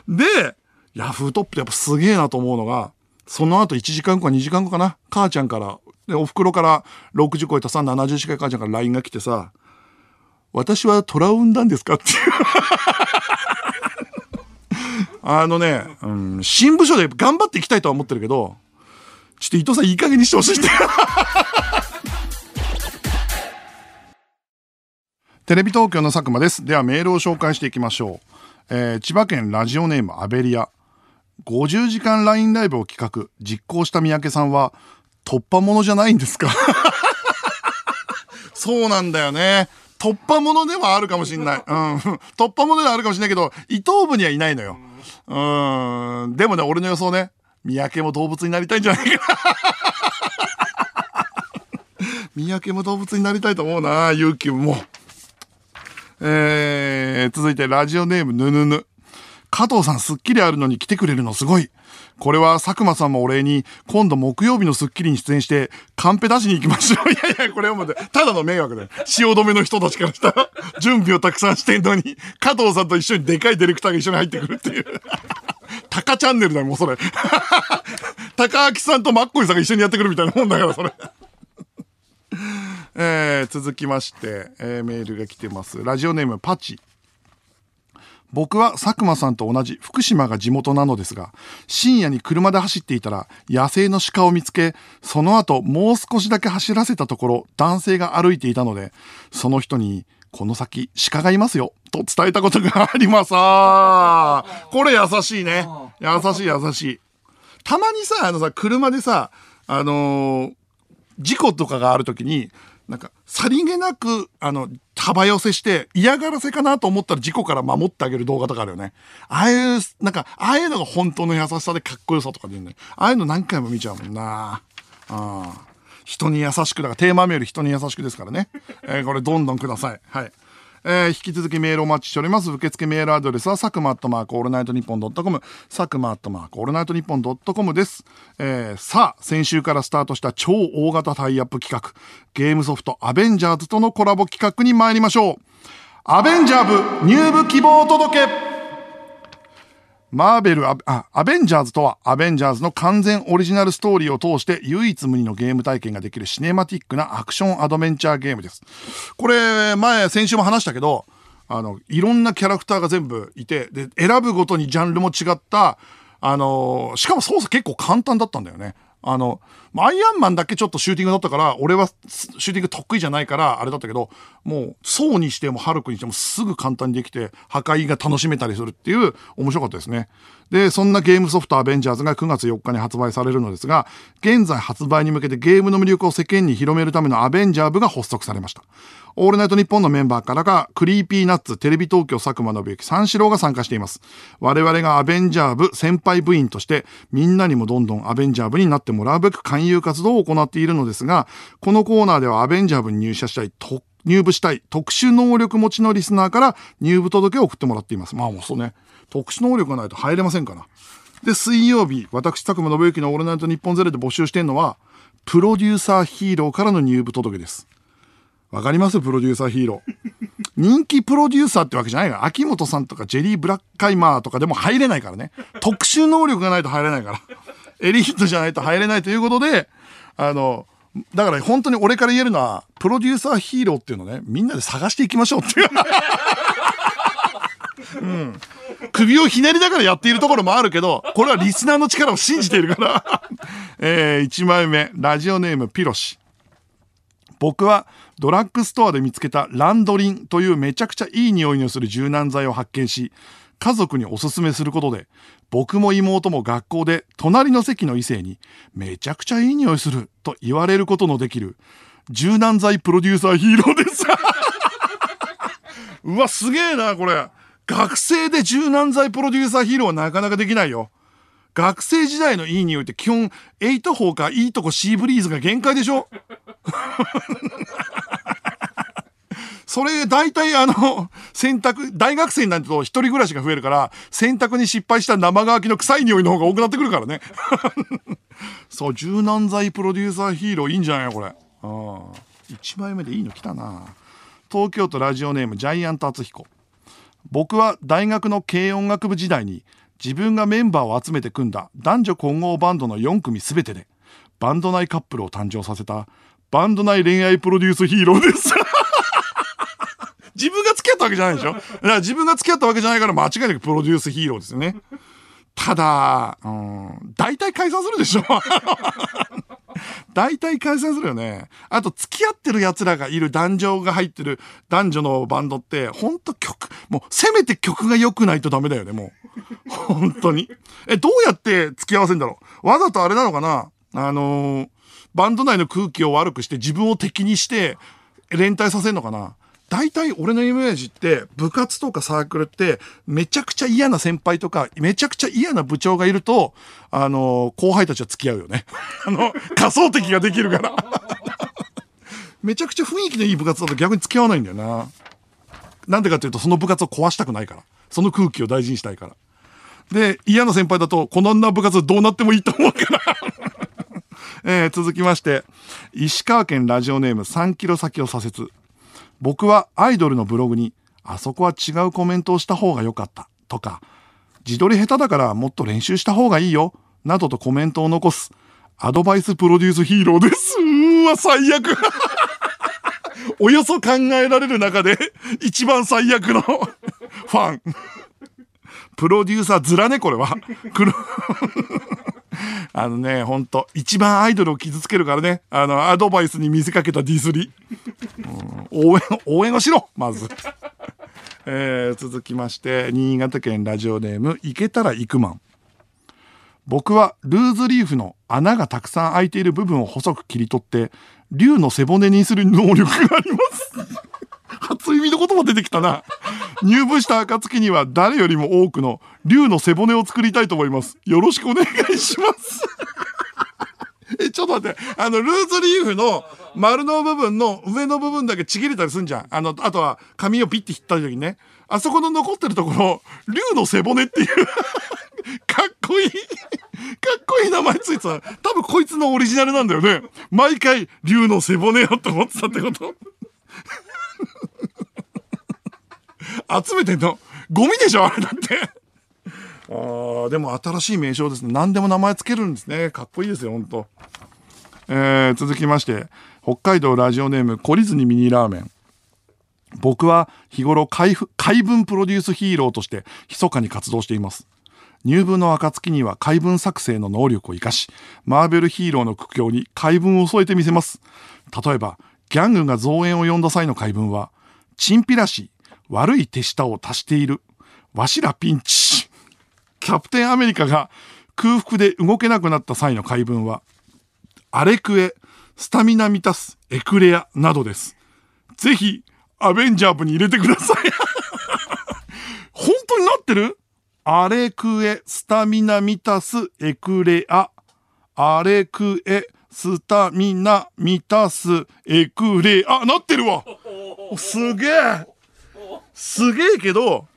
で、ヤフートップってやっぱすげえなと思うのが、その後1時間後か2時間後かな、母ちゃんから、で、お袋から60超えたさ、70近い母ちゃんから LINE が来てさ、私は虎を産んだんですかっていう。あのね、うん、新部署で頑張っていきたいとは思ってるけど、ちょっと伊藤さんいい加減にしてほしいって。テレビ東京の佐久間です。ではメールを紹介していきましょう。えー、千葉県ラジオネームアベリア。50時間 LINE ライブを企画、実行した三宅さんは、突破者じゃないんですか？そうなんだよね。突破者ではあるかもしんない。うん。突破者ではあるかもしんないけど、伊藤部にはいないのよ。うん。でもね、俺の予想ね。三宅も動物になりたいんじゃないかな 三宅も動物になりたいと思うな、勇気も。えー、続いてラジオネームぬぬぬ。加藤さんスッキリあるのに来てくれるのすごい。これは佐久間さんもお礼に、今度木曜日のスッキリに出演して、カンペ出しに行きましょう。いやいや、これはもう、ただの迷惑だよ。汐留の人たちからしたら、準備をたくさんしてんのに、加藤さんと一緒にでかいディレクターが一緒に入ってくるっていう。タカチャンネルだよ、もうそれ。高明さんとマッコイさんが一緒にやってくるみたいなもんだから、それ。えー、続きまして、えー、メールが来てます。ラジオネームパチ。僕は佐久間さんと同じ福島が地元なのですが、深夜に車で走っていたら野生の鹿を見つけ、その後もう少しだけ走らせたところ男性が歩いていたので、その人に、この先鹿がいますよ、と伝えたことがあります。あこれ優しいね。優しい優しい。たまにさ、あのさ、車でさ、あのー、事故とかがある時に、なんか、さりげなく、あの、幅寄せして、嫌がらせかなと思ったら事故から守ってあげる動画とかあるよね。ああいう、なんか、ああいうのが本当の優しさでかっこよさとかでね。ああいうの何回も見ちゃうもんな。ああ人に優しく、だからテーマメール人に優しくですからね。えー、これどんどんください。はい。えー、引き続きメールお待ちしております。受付メールアドレスは、佐久間アットマークオールナイトニッポンドットコム、佐久間アットマークオールナイトニッポンドットコムです。えー、さあ、先週からスタートした超大型タイアップ企画、ゲームソフトアベンジャーズとのコラボ企画に参りましょう。アベンジャー部入部希望届けマーベルア、アベンジャーズとは、アベンジャーズの完全オリジナルストーリーを通して唯一無二のゲーム体験ができるシネマティックなアクションアドベンチャーゲームです。これ、前、先週も話したけど、あの、いろんなキャラクターが全部いて、で、選ぶごとにジャンルも違った、あのしかも操作結構簡単だったんだよね。あの、アイアンマンだけちょっとシューティングだったから、俺はシューティング得意じゃないから、あれだったけど、もう、ソーにしてもハルクにしてもすぐ簡単にできて、破壊が楽しめたりするっていう、面白かったですね。で、そんなゲームソフトアベンジャーズが9月4日に発売されるのですが、現在発売に向けてゲームの魅力を世間に広めるためのアベンジャー部が発足されました。オールナイトニッポンのメンバーからが、クリーピーナッツ、テレビ東京佐久間信之、三四郎が参加しています。我々がアベンジャー部先輩部員として、みんなにもどんどんアベンジャー部になってもらうべく勧友活動を行っているのですが、このコーナーではアベンジャー部に入社したい、入部したい特殊能力持ちのリスナーから入部届を送ってもらっています。まあもうそうね、特殊能力がないと入れませんから。で、水曜日、私、佐久間信之のオールナイト日本ゼレで募集してるのは、プロデューサーヒーローからの入部届です。わかります？プロデューサーヒーロー。人気プロデューサーってわけじゃないから。秋元さんとかジェリー・ブラッカイマーとかでも入れないからね。特殊能力がないと入れないから。エリートじゃないと入れないということで、あの、だから本当に俺から言えるのは、プロデューサーヒーローっていうのね、みんなで探していきましょうっていう。うん。首をひねりながらやっているところもあるけど、これはリスナーの力を信じているから えー、1枚目、ラジオネームピロシ。僕はドラッグストアで見つけたランドリンというめちゃくちゃいい匂いのする柔軟剤を発見し、家族におすすめすることで、僕も妹も学校で隣の席の異性にめちゃくちゃいい匂いすると言われることのできる柔軟剤プロデューサーヒーローです うわ、すげえな、これ。学生で柔軟剤プロデューサーヒーローはなかなかできないよ。学生時代のいい匂いって基本、エイト4かいいとこシーブリーズが限界でしょそれ、大体あの、洗濯、大学生になると一人暮らしが増えるから、洗濯に失敗した生乾きの臭い匂いの方が多くなってくるからね。そう、柔軟剤プロデューサーヒーローいいんじゃない、これ。ああ。1枚目でいいの来たな。東京都ラジオネームジャイアント厚彦。僕は大学の軽音楽部時代に自分がメンバーを集めて組んだ男女混合バンドの4組全てでバンド内カップルを誕生させたバンド内恋愛プロデュースヒーローです 自分が付き合ったわけじゃないでしょ？だから自分が付き合ったわけじゃないから間違いなくプロデュースヒーローですよね。ただ、うん、大体解散するでしょ？大体解散するよね。あと、付き合ってる奴らがいる男女が入ってる男女のバンドって、ほんと曲、もう、せめて曲が良くないとダメだよね、もう。本当に。え、どうやって付き合わせんだろう？わざとあれなのかな？あのー、バンド内の空気を悪くして自分を敵にして連帯させんのかな？大体俺のイメージって部活とかサークルってめちゃくちゃ嫌な先輩とかめちゃくちゃ嫌な部長がいるとあの後輩たちは付き合うよね。あの仮想敵ができるから。めちゃくちゃ雰囲気のいい部活だと逆に付き合わないんだよな。なんでかっていうとその部活を壊したくないから。その空気を大事にしたいから。で嫌な先輩だとこんな部活どうなってもいいと思うから。えー、続きまして。石川県ラジオネーム3キロ先を左折。僕はアイドルのブログに、あそこは違うコメントをした方が良かったとか、自撮り下手だからもっと練習した方がいいよ、などとコメントを残す、アドバイスプロデュースヒーローです。うーわ、最悪。およそ考えられる中で、一番最悪の ファン。プロデューサーずらね、これは。あのね、ほんと、一番アイドルを傷つけるからね、あの、アドバイスに見せかけたディスり。応援、応援をしろまず。えー、続きまして、新潟県ラジオネーム、行けたら行くマン。僕はルーズリーフの穴がたくさん開いている部分を細く切り取って、竜の背骨にする能力があります。初耳の言葉出てきたな。入部した暁には誰よりも多くの竜の背骨を作りたいと思います。よろしくお願いします。え、ちょっと待って。あの、ルーズリーフの丸の部分の上の部分だけちぎれたりすんじゃん。あの、あとは紙をピッて切った時にね。あそこの残ってるところ、竜の背骨っていう かっこいいかっこいい名前ついてた。多分こいつのオリジナルなんだよね。毎回、竜の背骨よって思ってたってこと集めてんのゴミでしょあれだって。ああ、でも新しい名称ですね。何でも名前つけるんですね。かっこいいですよ、ほんと。えー、続きまして、北海道ラジオネーム、懲りずにミニラーメン。僕は日頃海海文プロデュースヒーローとして密かに活動しています。入部の暁には海文作成の能力を生かし、マーベルヒーローの苦境に海文を添えてみせます。例えば、ギャングが増援を呼んだ際の海文は、チンピラシ、悪い手下を足している。わしらピンチ。キャプテンアメリカが空腹で動けなくなった際の回文は、アレクエ、スタミナ満たす、エクレアなどです。ぜひ、アベンジャー部に入れてください。本当になってる？アレクエ、スタミナ満たす、エクレア。アレクエ、スタミナ、満たす、エクレあ、なってるわすげえすげえけど、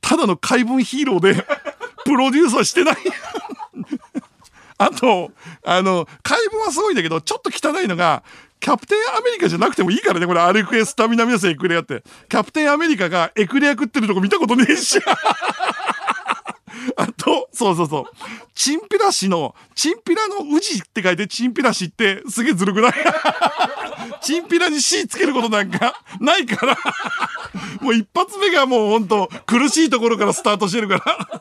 ただの怪文ヒーローで、プロデュースはしてない あと、あの、怪文はすごいんだけど、ちょっと汚いのが、キャプテンアメリカじゃなくてもいいからね、これ、アルクエスタミナ皆さんエクレアって。キャプテンアメリカがエクレア食ってるとこ見たことねえし。あと、そうそうそう。チンピラ氏の、チンピラの宇治って書いてチンピラ氏ってすげえずるくない？チンピラに C つけることなんかないからもう一発目がもうほんと苦しいところからスタートしてるから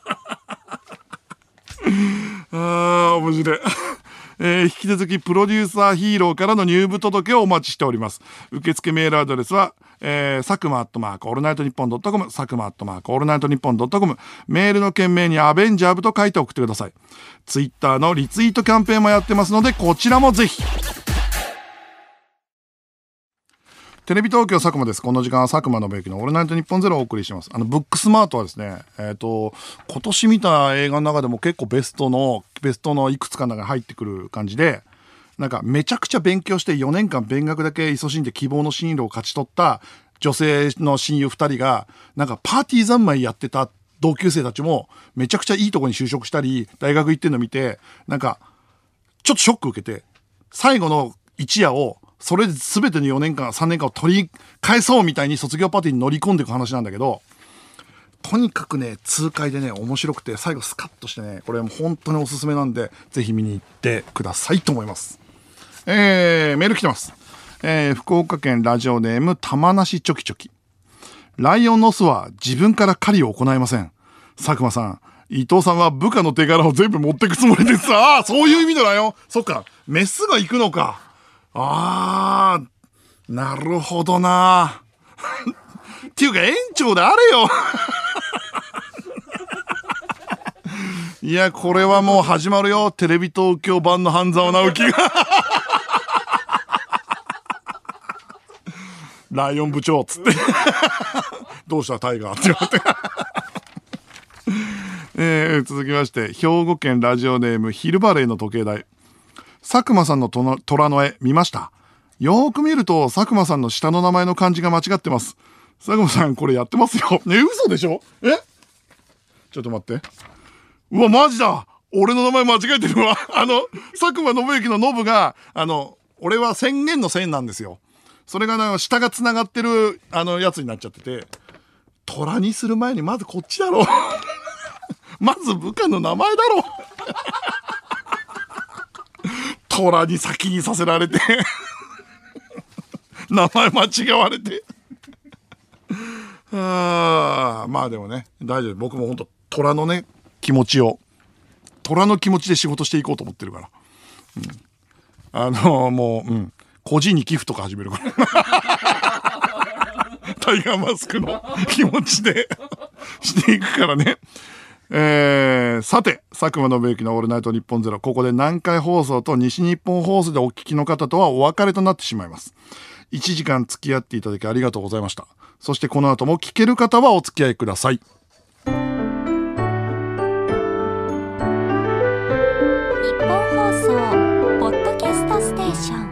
ああ、面白い。えー、引き続きプロデューサーヒーローからの入部届をお待ちしております。受付メールアドレスは、えー、佐久間アットマークオールナイトニッポンドットコム、サクマアットマークオールナイトニッポンドットコム、メールの件名にアベンジャー部と書いて送ってください。ツイッターのリツイートキャンペーンもやってますので、こちらもぜひ。テレビ東京佐久間です。この時間は佐久間宣行のオールナイトニッポンゼロをお送りします。あの、ブックスマートはですね、えっ、ー、と、今年見た映画の中でも結構ベストの、ベストのいくつかの中に入ってくる感じで、なんかめちゃくちゃ勉強して4年間勉学だけ勤しんで希望の進路を勝ち取った女性の親友2人が、なんかパーティー三昧やってた同級生たちもめちゃくちゃいいとこに就職したり、大学行ってんの見て、なんか、ちょっとショック受けて、最後の一夜をそれで全ての4年間、3年間を取り返そうみたいに卒業パーティーに乗り込んでいく話なんだけど、とにかくね、痛快でね、面白くて、最後スカッとしてね、これも本当におすすめなんで、ぜひ見に行ってくださいと思います。えー、メール来てます。えー、福岡県ラジオネーム、玉梨チョキチョキ。ライオンの巣は自分から狩りを行いません。佐久間さん、伊藤さんは部下の手柄を全部持ってくつもりです。ああ、そういう意味のライオン。そっか、メスが行くのか。ああ、なるほどな。っていうか園長であれよいや、これはもう始まるよ。テレビ東京版の半沢直樹がライオン部長っつってどうしたタイガーって言われてえー、続きまして、兵庫県ラジオネームヒルバレーの時計台。佐久間さんの虎の絵見ました？よーく見ると佐久間さんの下の名前の漢字が間違ってます。佐久間さんこれやってますよ。ね、嘘でしょ？え？ちょっと待って。うわ、マジだ俺の名前間違えてるわ。あの、佐久間信之のノブが、あの、俺は宣言の線なんですよ。それがな、下が繋がってる、あの、やつになっちゃってて、虎にする前にまずこっちだろ。まず部下の名前だろ。虎に先にさせられて。名前間違われて。あまあでもね大丈夫。僕も本当虎のね気持ちを虎の気持ちで仕事していこうと思ってるから、うん、あのもう、うん、個人に寄付とか始めるから。タイガーマスクの気持ちでしていくからね。えー、さて、佐久間信之のオールナイトニッポンゼロ、ここで南海放送と西日本放送でお聞きの方とはお別れとなってしまいます。1時間付き合っていただきありがとうございました。そしてこの後も聞ける方はお付き合いください。日本放送ポッドキャストステーション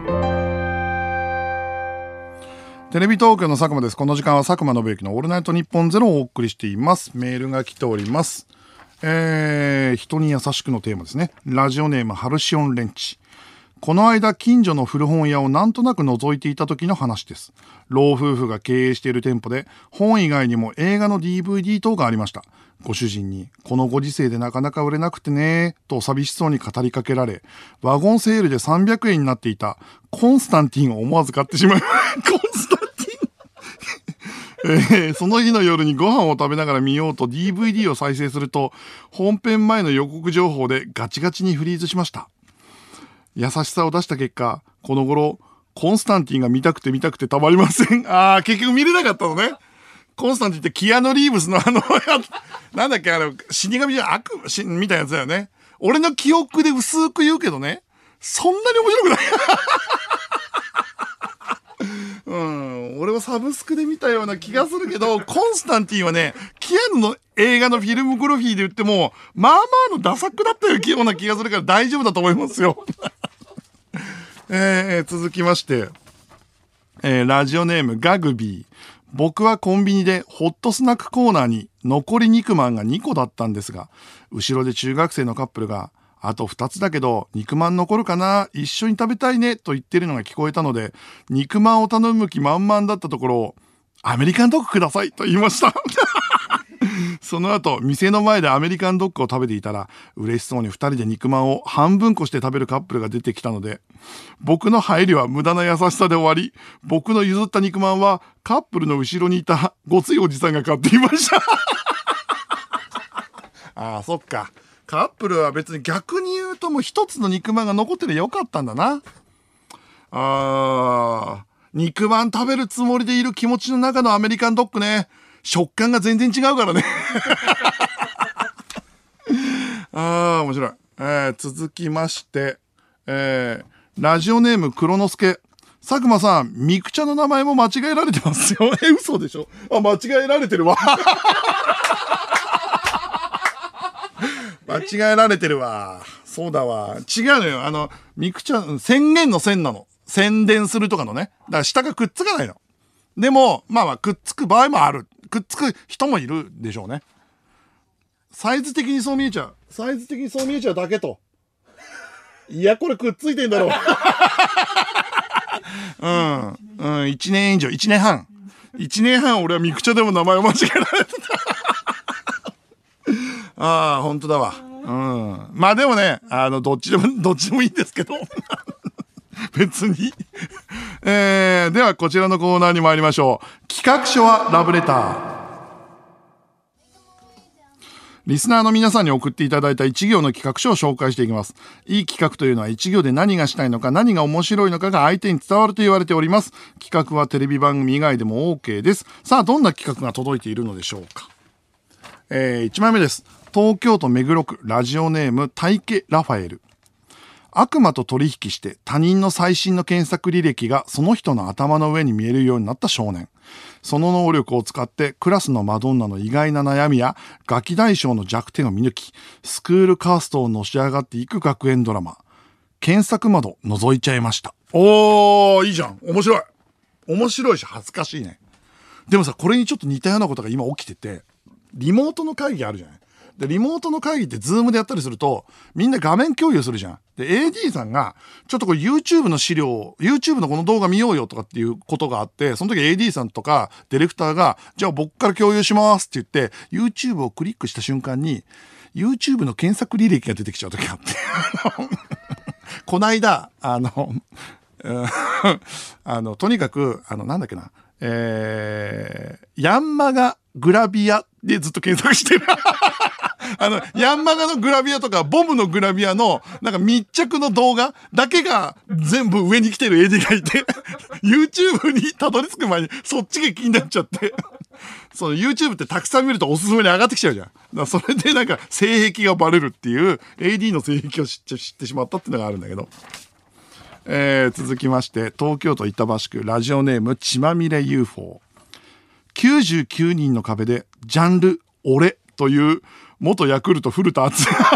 テレビ東京の佐久間です。この時間は佐久間信之のオールナイトニッポンゼロをお送りしています。メールが来ております。えー、人に優しくのテーマですね。ラジオネームハルシオンレンチ。この間近所の古本屋をなんとなく覗いていた時の話です。老夫婦が経営している店舗で本以外にも映画の DVD 等がありました。ご主人に、このご時世でなかなか売れなくてねと寂しそうに語りかけられ、ワゴンセールで300円になっていたコンスタンティンを思わず買ってしまい、コンスタンえー、その日の夜にご飯を食べながら見ようと DVD を再生すると、本編前の予告情報でガチガチにフリーズしました。優しさを出した結果、この頃、コンスタンティンが見たくて見たくてたまりません。ああ、結局見れなかったのね。コンスタンティンってキアノ・リーブスのあの、なんだっけ、あの、死神じゃ悪みたいなやつだよね。俺の記憶で薄く言うけどね、そんなに面白くない。うん、俺はサブスクで見たような気がするけど、コンスタンティンはね、キアヌの映画のフィルムグロフィーで言っても、まあまあのダサくだったような気がするから大丈夫だと思いますよ。えー、続きまして、えーラジオネームガグビー。僕はコンビニでホットスナックコーナーに残り肉まんが2個だったんですが、後ろで中学生のカップルが、あと2つだけど肉まん残るかな？一緒に食べたいね？と言ってるのが聞こえたので、肉まんを頼む気満々だったところ、アメリカンドッグくださいと言いました。その後、店の前でアメリカンドッグを食べていたら、嬉しそうに二人で肉まんを半分こして食べるカップルが出てきたので、僕の入りは無駄な優しさで終わり、僕の譲った肉まんはカップルの後ろにいたごついおじさんが買っていました。ああ、そっか。カップルは別に逆に言うともう一つの肉まんが残ってりゃよかったんだな。あー、肉まん食べるつもりでいる気持ちの中のアメリカンドッグね。食感が全然違うからね。あー、面白い。えー、続きまして、えー、ラジオネーム黒之助。佐久間さん、ミクチャの名前も間違えられてますよ。え、嘘でしょ？あ、間違えられてるわ。間違えられてるわ。そうだわ。違うのよ。あの、ミクチャ、宣言の線なの。宣伝するとかのね。だから下がくっつかないの。でも、まあまあ、くっつく場合もある。くっつく人もいるでしょうね。サイズ的にそう見えちゃう。サイズ的にそう見えちゃうだけと。いや、これくっついてんだろう。うん。うん、1年以上、1年半。1年半俺はミクチャでも名前を間違えられた。ああ、本当だわ。うん。まあでもね、あの、どっちでも、どっちでもいいんですけど。別に。えー、ではこちらのコーナーに参りましょう。企画書はラブレター。リスナーの皆さんに送っていただいた一行の企画書を紹介していきます。いい企画というのは一行で何がしたいのか何が面白いのかが相手に伝わると言われております。企画はテレビ番組以外でも OK です。さあ、どんな企画が届いているのでしょうか。えー、1枚目です。東京都目黒区ラジオネーム大家ラファエル。悪魔と取引して他人の最新の検索履歴がその人の頭の上に見えるようになった少年。その能力を使ってクラスのマドンナの意外な悩みやガキ大将の弱点を見抜き、スクールカーストをのし上がっていく学園ドラマ。検索窓覗いちゃいました。おー、いいじゃん。面白い。面白いし恥ずかしいね。でもさ、これにちょっと似たようなことが今起きてて、リモートの会議あるじゃない？で、リモートの会議って Zoom でやったりすると、みんな画面共有するじゃん。で、AD さんが、ちょっとこれ YouTube の資料を、YouTube のこの動画見ようよとかっていうことがあって、その時 AD さんとかディレクターが、じゃあ僕から共有しますって言って、YouTube をクリックした瞬間に、YouTube の検索履歴が出てきちゃう時があって。こないだ、あの、あの、とにかく、あの、なんだっけな、えー、ヤンマガグラビアでずっと検索してる。あの、ヤンマガのグラビアとか、ボムのグラビアの、なんか密着の動画だけが全部上に来てる AD がいて、YouTube にたどり着く前にそっちが気になっちゃって、その YouTube ってたくさん見るとおすすめに上がってきちゃうじゃん。だそれでなんか性癖がバレるっていう、AD の性癖を知って知ってしまったっていうのがあるんだけど。えー続きまして、東京都板橋区ラジオネーム血まみれ UFO。99人の壁で、ジャンル、俺という、元ヤクルト古田敦也。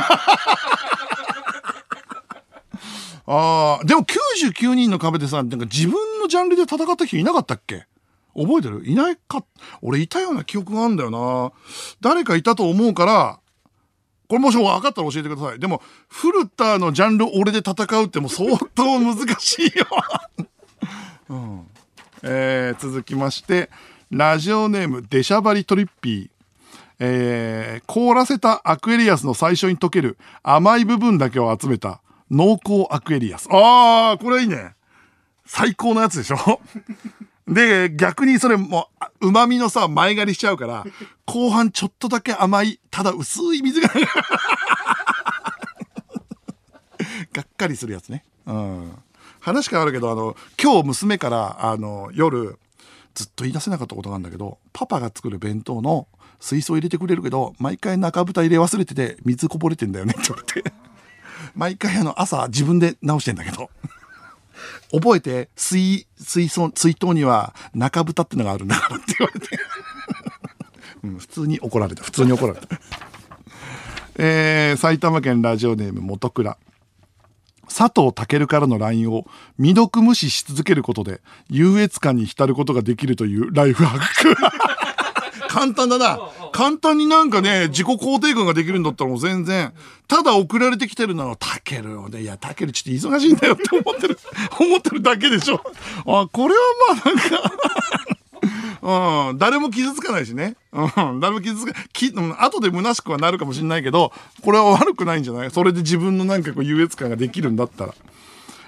ああ、でも99人の壁でさ、なんか自分のジャンルで戦った人いなかったっけ？覚えてる？いないか、俺いたような記憶があるんだよな。誰かいたと思うから、これもし分かったら教えてください。でも、古田のジャンル俺で戦うってもう相当難しいよ。うんえー続きまして、ラジオネームデシャバリトリッピー。えー凍らせたアクエリアスの最初に溶ける甘い部分だけを集めた濃厚アクエリアス。ああ、これいいね。最高のやつでしょ？で、逆にそれもう、旨味のさ、前借りしちゃうから、後半ちょっとだけ甘い、ただ薄い水が、がっかりするやつね。うん。話変わるけど、あの、今日娘から、あの、夜、ずっと言い出せなかったことがあるんだけど、パパが作る弁当の水槽入れてくれるけど、毎回中蓋入れ忘れてて、水こぼれてんだよね って言われて。毎回あの、朝自分で直してんだけど。覚えて、水、水槽、水筒には中蓋ってのがあるんだからって言われて。うん、普通に怒られた。普通に怒られた。えー、埼玉県ラジオネーム元倉。佐藤健からの LINE を未読無視し続けることで優越感に浸ることができるというライフハック。簡単だな。簡単になんかね、自己肯定感ができるんだったらもう全然、ただ送られてきてるのはタケルをね、いや、タケルちょっと忙しいんだよって思ってる、思ってるだけでしょ。あ、これはまあなんか うん、誰も傷つかないしね。うん、誰も傷つか、き、うん、後で虚しくはなるかもしれないけど、これは悪くないんじゃない？それで自分のなんかこう優越感ができるんだったら。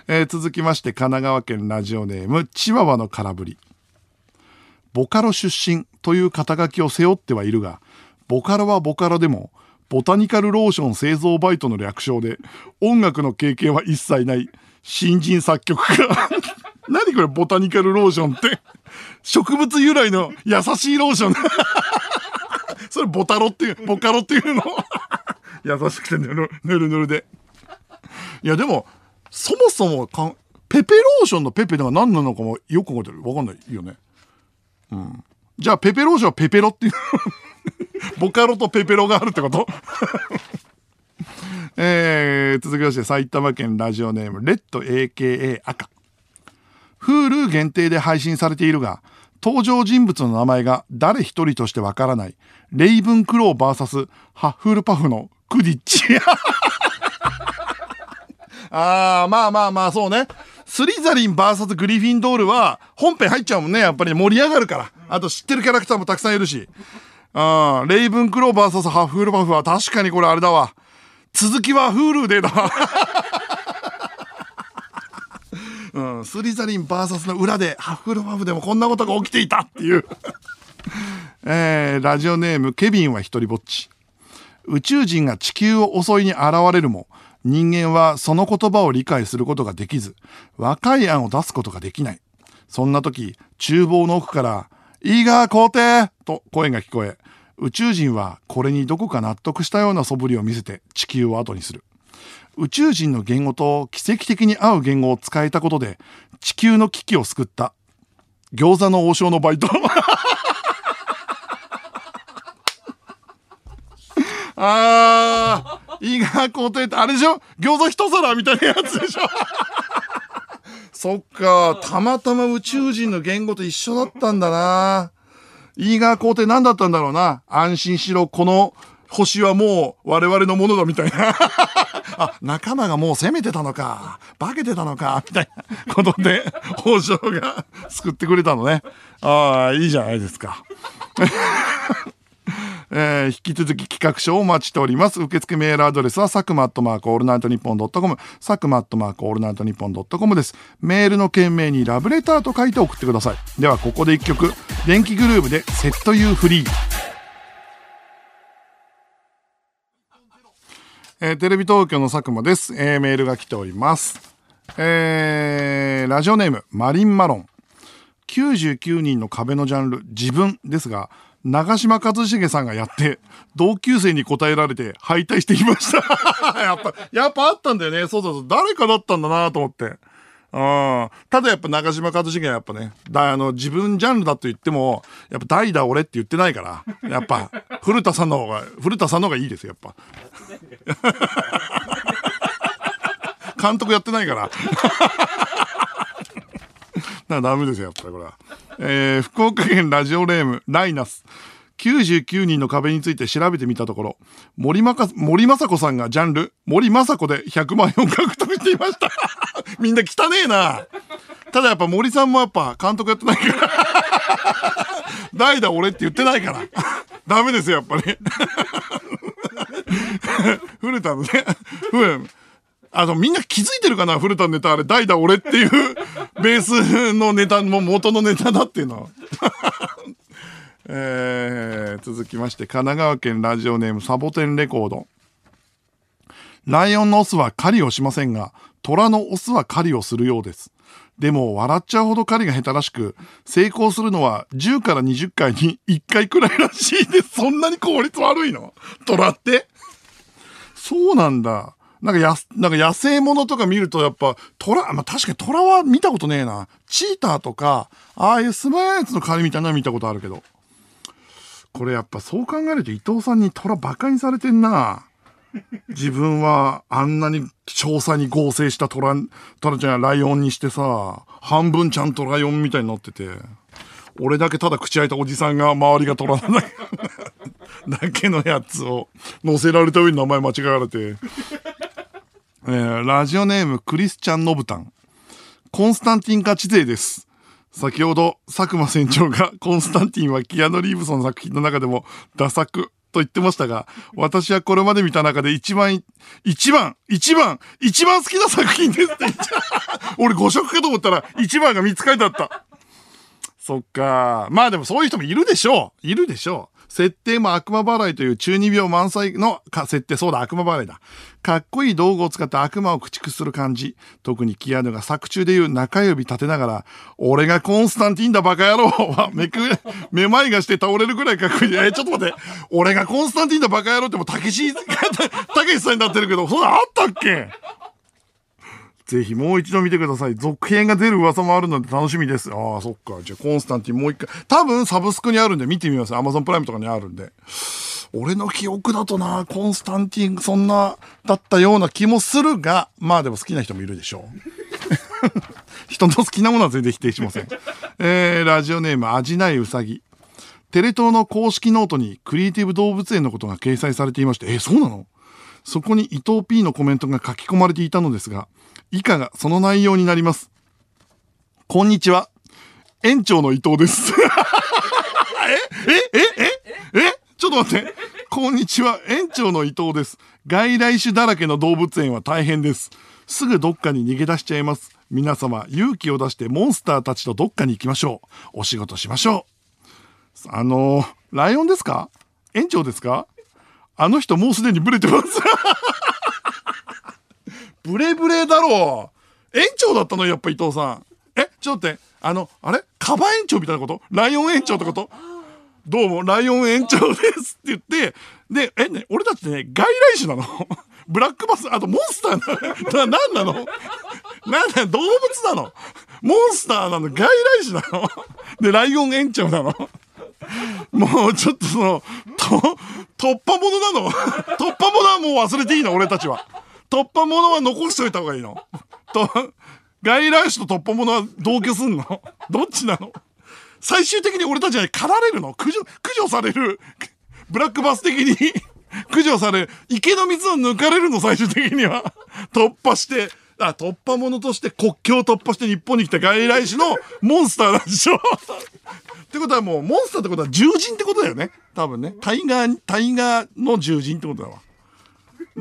えー、続きまして、神奈川県ラジオネーム、チワワの空振り。ボカロ出身という肩書きを背負ってはいるが、ボカロはボカロでも、ボタニカルローション製造バイトの略称で、音楽の経験は一切ない新人作曲家。何これボタニカルローションって。植物由来の優しいローション。それボタロっていう、ボカロっていうの。優しくてぬるぬるぬるで。いやでも、そもそもかんペペローションのペペのが何なのかもよく覚えてる。わかんないよね。うん。じゃあペペローションはペペロっていう。ボカロとペペロがあるってこと？えー、続きまして埼玉県ラジオネームレッド AKA 赤。Hulu 限定で配信されているが、登場人物の名前が誰一人としてわからない、レイブンクロー VS ハッフルパフのクディッチ。あー、まあまあまあ、そうね。スリザリン VS グリフィンドールは本編入っちゃうもんね。やっぱり盛り上がるから。あと知ってるキャラクターもたくさんいるし。あレイブンクロー VS ハッフルパフは確かにこれあれだわ。続きは Hulu でだ。うん、スリザリン VS の裏でハッフルパフでもこんなことが起きていたっていう えー、ラジオネームケビンは一人ぼっち宇宙人が地球を襲いに現れるも人間はその言葉を理解することができず若い案を出すことができない。そんな時厨房の奥から「いいが皇帝!」と声が聞こえ宇宙人はこれにどこか納得したような素振りを見せて地球を後にする。宇宙人の言語と奇跡的に合う言語を使えたことで地球の危機を救った。餃子の王将のバイト。あー、伊賀皇帝ってあれでしょ？餃子一皿みたいなやつでしょ？そっか、たまたま宇宙人の言語と一緒だったんだな。伊賀皇帝何だったんだろうな。安心しろ、この星はもう我々のものだみたいな。あ、仲間がもう攻めてたのか、化けてたのか、みたいな ことで、王将が救ってくれたのね。ああ、いいじゃないですか。えー、引き続き企画書をお待ちしております。受付メールアドレスは、サクマアットマークオールナイトニッポンドットコム、サクマアットマークオールナイトニッポンドットコムです。メールの件名にラブレターと書いて送ってください。では、ここで一曲、電気グルーヴでセットユーフリー。えー、テレビ東京の佐久間です、えー、メールが来ております。えー、ラジオネーム、マリンマロン。99人の壁のジャンル、自分ですが、長嶋一茂さんがやって、同級生に答えられて敗退していました。やっぱ、やっぱあったんだよね。そうそうそう。誰かだったんだなと思って。うん。ただやっぱ中島一茂はやっぱね、だあの、自分ジャンルだと言っても、やっぱ代打俺って言ってないから、やっぱ、古田さんの方が、古田さんの方がいいですよ、やっぱ。監督やってないから。なダメですよ、やっぱりこれは。えー、福岡県ラジオネーム、ライナス。99人の壁について調べてみたところ、森まか、森雅子さんがジャンル、森雅子で100万円を獲得していました。みんな汚ねえな。ただやっぱ森さんもやっぱ監督やってないから。代打俺って言ってないから。ダメですよ、やっぱり。古田のね、あの、みんな気づいてるかな古田のネタ、あれ、代打俺っていう ベースのネタも元のネタだっていうのは。えー、続きまして、神奈川県ラジオネームサボテンレコード。ライオンのオスは狩りをしませんが、虎のオスは狩りをするようです。でも、笑っちゃうほど狩りが下手らしく、成功するのは10から20回に1回くらいらしいです。そんなに効率悪いの？虎って？そうなんだ。なんかや、なんか野生物とか見るとやっぱ、虎、まあ、確かに虎は見たことねえな。チーターとか、ああいうスマやつの狩りみたいなの見たことあるけど。これやっぱそう考えると伊藤さんに虎馬鹿にされてんな。自分はあんなに詳細に合成したトラ、ちゃんやライオンにしてさ、半分ちゃんとライオンみたいになってて、俺だけただ口開いたおじさんが周りがトラなんだだけのやつを乗せられた上に名前間違われて、えーラジオネームクリスチャン・ノブタン。コンスタンティンガチ勢です。先ほど佐久間船長が コンスタンティンはキアヌ・リーブソン作品の中でもダ作と言ってましたが、私はこれまで見た中で一番、一番、一番、一番好きな作品ですって言っちゃう。俺5色かと思ったら一番が3つ書いてあった。そっか。まあでもそういう人もいるでしょう。いるでしょう。設定も悪魔払いという中二病満載の設定、そうだ、悪魔払いだ。かっこいい道具を使って悪魔を駆逐する感じ。特にキアヌが作中でいう中指立てながら、俺がコンスタンティンだバカ野郎は、めく、めまいがして倒れるぐらいかっこいい。え、ちょっと待って。俺がコンスタンティンだバカ野郎ってもうたけし、たけしさんになってるけど、そんなあったっけ？ぜひもう一度見てください。続編が出る噂もあるので楽しみです。ああ、そっか。じゃあコンスタンティンもう一回。多分サブスクにあるんで見てみます。アマゾンプライムとかにあるんで。俺の記憶だとな、コンスタンティンそんなだったような気もするが、まあでも好きな人もいるでしょう。人の好きなものは全然否定しません。えー、ラジオネーム、味ないうさぎ。テレ東の公式ノートにクリエイティブ動物園のことが掲載されていまして、え、そうなの？そこに伊藤 P のコメントが書き込まれていたのですが、以下がその内容になります。こんにちは。園長の伊藤です。え？え？え？え？え？ちょっと待って。こんにちは。園長の伊藤です。外来種だらけの動物園は大変です。すぐどっかに逃げ出しちゃいます。皆様、勇気を出してモンスターたちとどっかに行きましょう。お仕事しましょう。あのーライオンですか？園長ですか？あの人もうすでにブレてます。ブレブレだろう。園長だったのやっぱ伊藤さん。え、ちょっと待って。あの、あれ？カバ園長みたいなこと？ライオン園長ってこと？どうも、ライオン園長ですって言って、で、え、ね、俺たちね、外来種なの。ブラックバス、あとモンスターな、な、なんなの？なんだ動物なの。モンスターなの。外来種なの。で、ライオン園長なの。もうちょっとその、と、突破者なの。突破者はもう忘れていいの俺たちは。突破者は残しておいた方がいいの？と、外来種と突破者は同居すんの？どっちなの？最終的に俺たちは狩られるの？駆除、駆除される？ブラックバス的に？駆除される？池の水を抜かれるの？最終的には。突破して。あ、突破者として国境を突破して日本に来た外来種のモンスターなんでしょ？ってことはもう、モンスターってことは獣人ってことだよね。多分ね。タイガー、タイガーの獣人ってことだわ。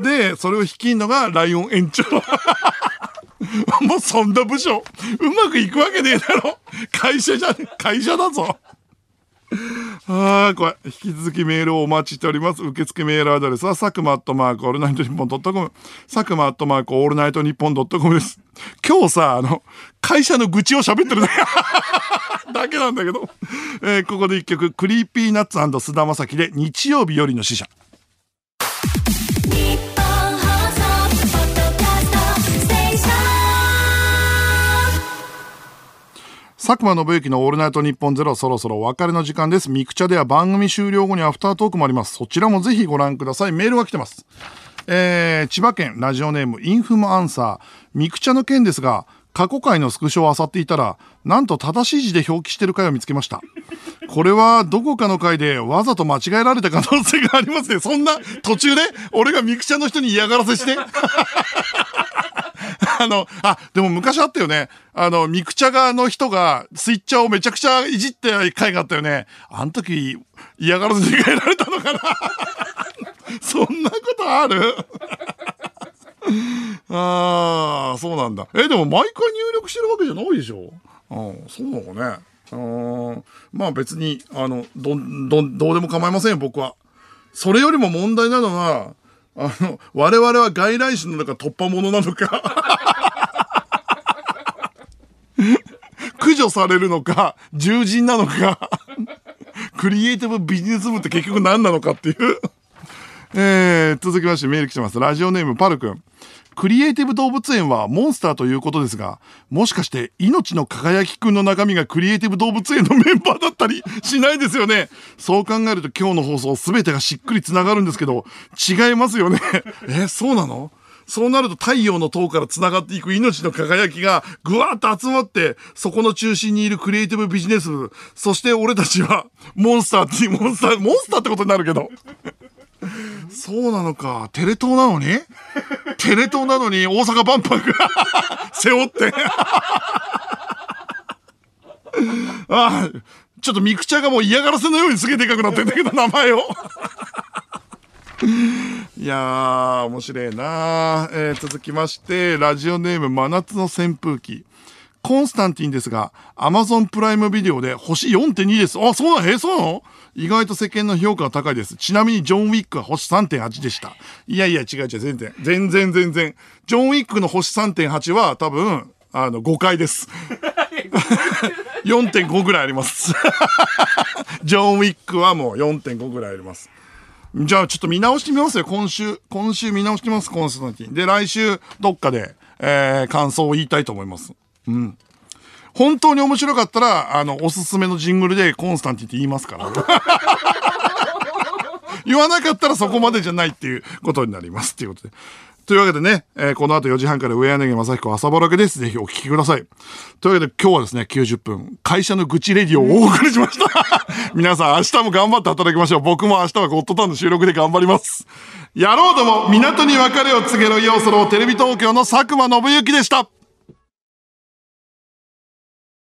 で、それを率いるのがライオン園長。もうそんな部署、うまくいくわけねえだろ。会社じゃ、会社だぞ。ああ、これ、引き続きメールをお待ちしております。受付メールアドレスは、佐久間アットマークオールナイトニッポンドットコム。佐久間アットマークオールナイトニッポンドットコムです。今日さ、あの、会社の愚痴を喋ってるだけ だけなんだけど。えーここで一曲、 Creepy Nuts 菅田将暉で、日曜日よりの使者。佐久間宣行のオールナイトニッポンゼロそろそろお別れの時間です。ミクチャでは番組終了後にアフタートークもあります。そちらもぜひご覧ください。メールが来てます。えー、千葉県ラジオネームインフムアンサー。ミクチャの件ですが、過去回のスクショを漁っていたら、なんと正しい字で表記してる回を見つけました。これはどこかの回でわざと間違えられた可能性がありますね。そんな途中で俺がミクチャの人に嫌がらせして。あの、あ、でも昔あったよね。あの、ミクチャ側の人がスイッチャーをめちゃくちゃいじって回があったよね。あの時嫌がらせで変えられたのかな そんなことある？ああ、そうなんだ。え、でも毎回入力してるわけじゃないでしょ？うん、そうなのね。うん、まあ別に、あの、ど、ど、どうでも構いませんよ、僕は。それよりも問題なのは、あの、我々は外来種なの中突破者なのか、駆除されるのか、獣人なのか、クリエイティブビジネス部って結局何なのかっていう。えー、続きましてメール来てます。ラジオネームパルくん。クリエイティブ動物園はモンスターということですが、もしかして命の輝きくんの中身がクリエイティブ動物園のメンバーだったり しないですよね。そう考えると今日の放送すべてがしっくりつながるんですけど、違いますよね。え、そうなの？そうなると太陽の塔から繋がっていく命の輝きがぐわーっと集まって、そこの中心にいるクリエイティブビジネス部、そして俺たちはモンスターってモンスター、モンスターってことになるけど。そうなのか。テレ東なのに？テレ東なのに大阪万博背負って。ああ、ちょっとミクチャがもう嫌がらせのようにすげえでかくなってんだけど、名前を。いやー、面白いなえー、続きまして、ラジオネーム真夏の扇風機。コンスタンティンですが、アマゾンプライムビデオで星4.2です。あ、そうなの？えー、そうなの？意外と世間の評価が高いです。ちなみにジョン・ウィックは星3.8でした。いやいや、違う違う、全然。全然全然。ジョン・ウィックの星3.8は多分、あの、誤解です。4.5ぐらいあります。ジョン・ウィックはもう4.5ぐらいあります。じゃあちょっと見直してみますよ。今週、今週見直してます、コンスタンティン。で、来週、どっかで、えー、感想を言いたいと思います。うん。本当に面白かったら、あの、おすすめのジングルでコンスタンティンって言いますから。言わなかったらそこまでじゃないっていうことになります。っていうことで。というわけでね、えーこの後4時半から上柳正彦朝ぼらけです。ぜひお聞きください。というわけで今日はですね、90分、会社の愚痴レディをお送りしました。皆さん明日も頑張って働きましょう。僕も明日はゴッドタウンの収録で頑張ります。やろうとも港に別れを告げろ要素のテレビ東京の佐久間信之でした。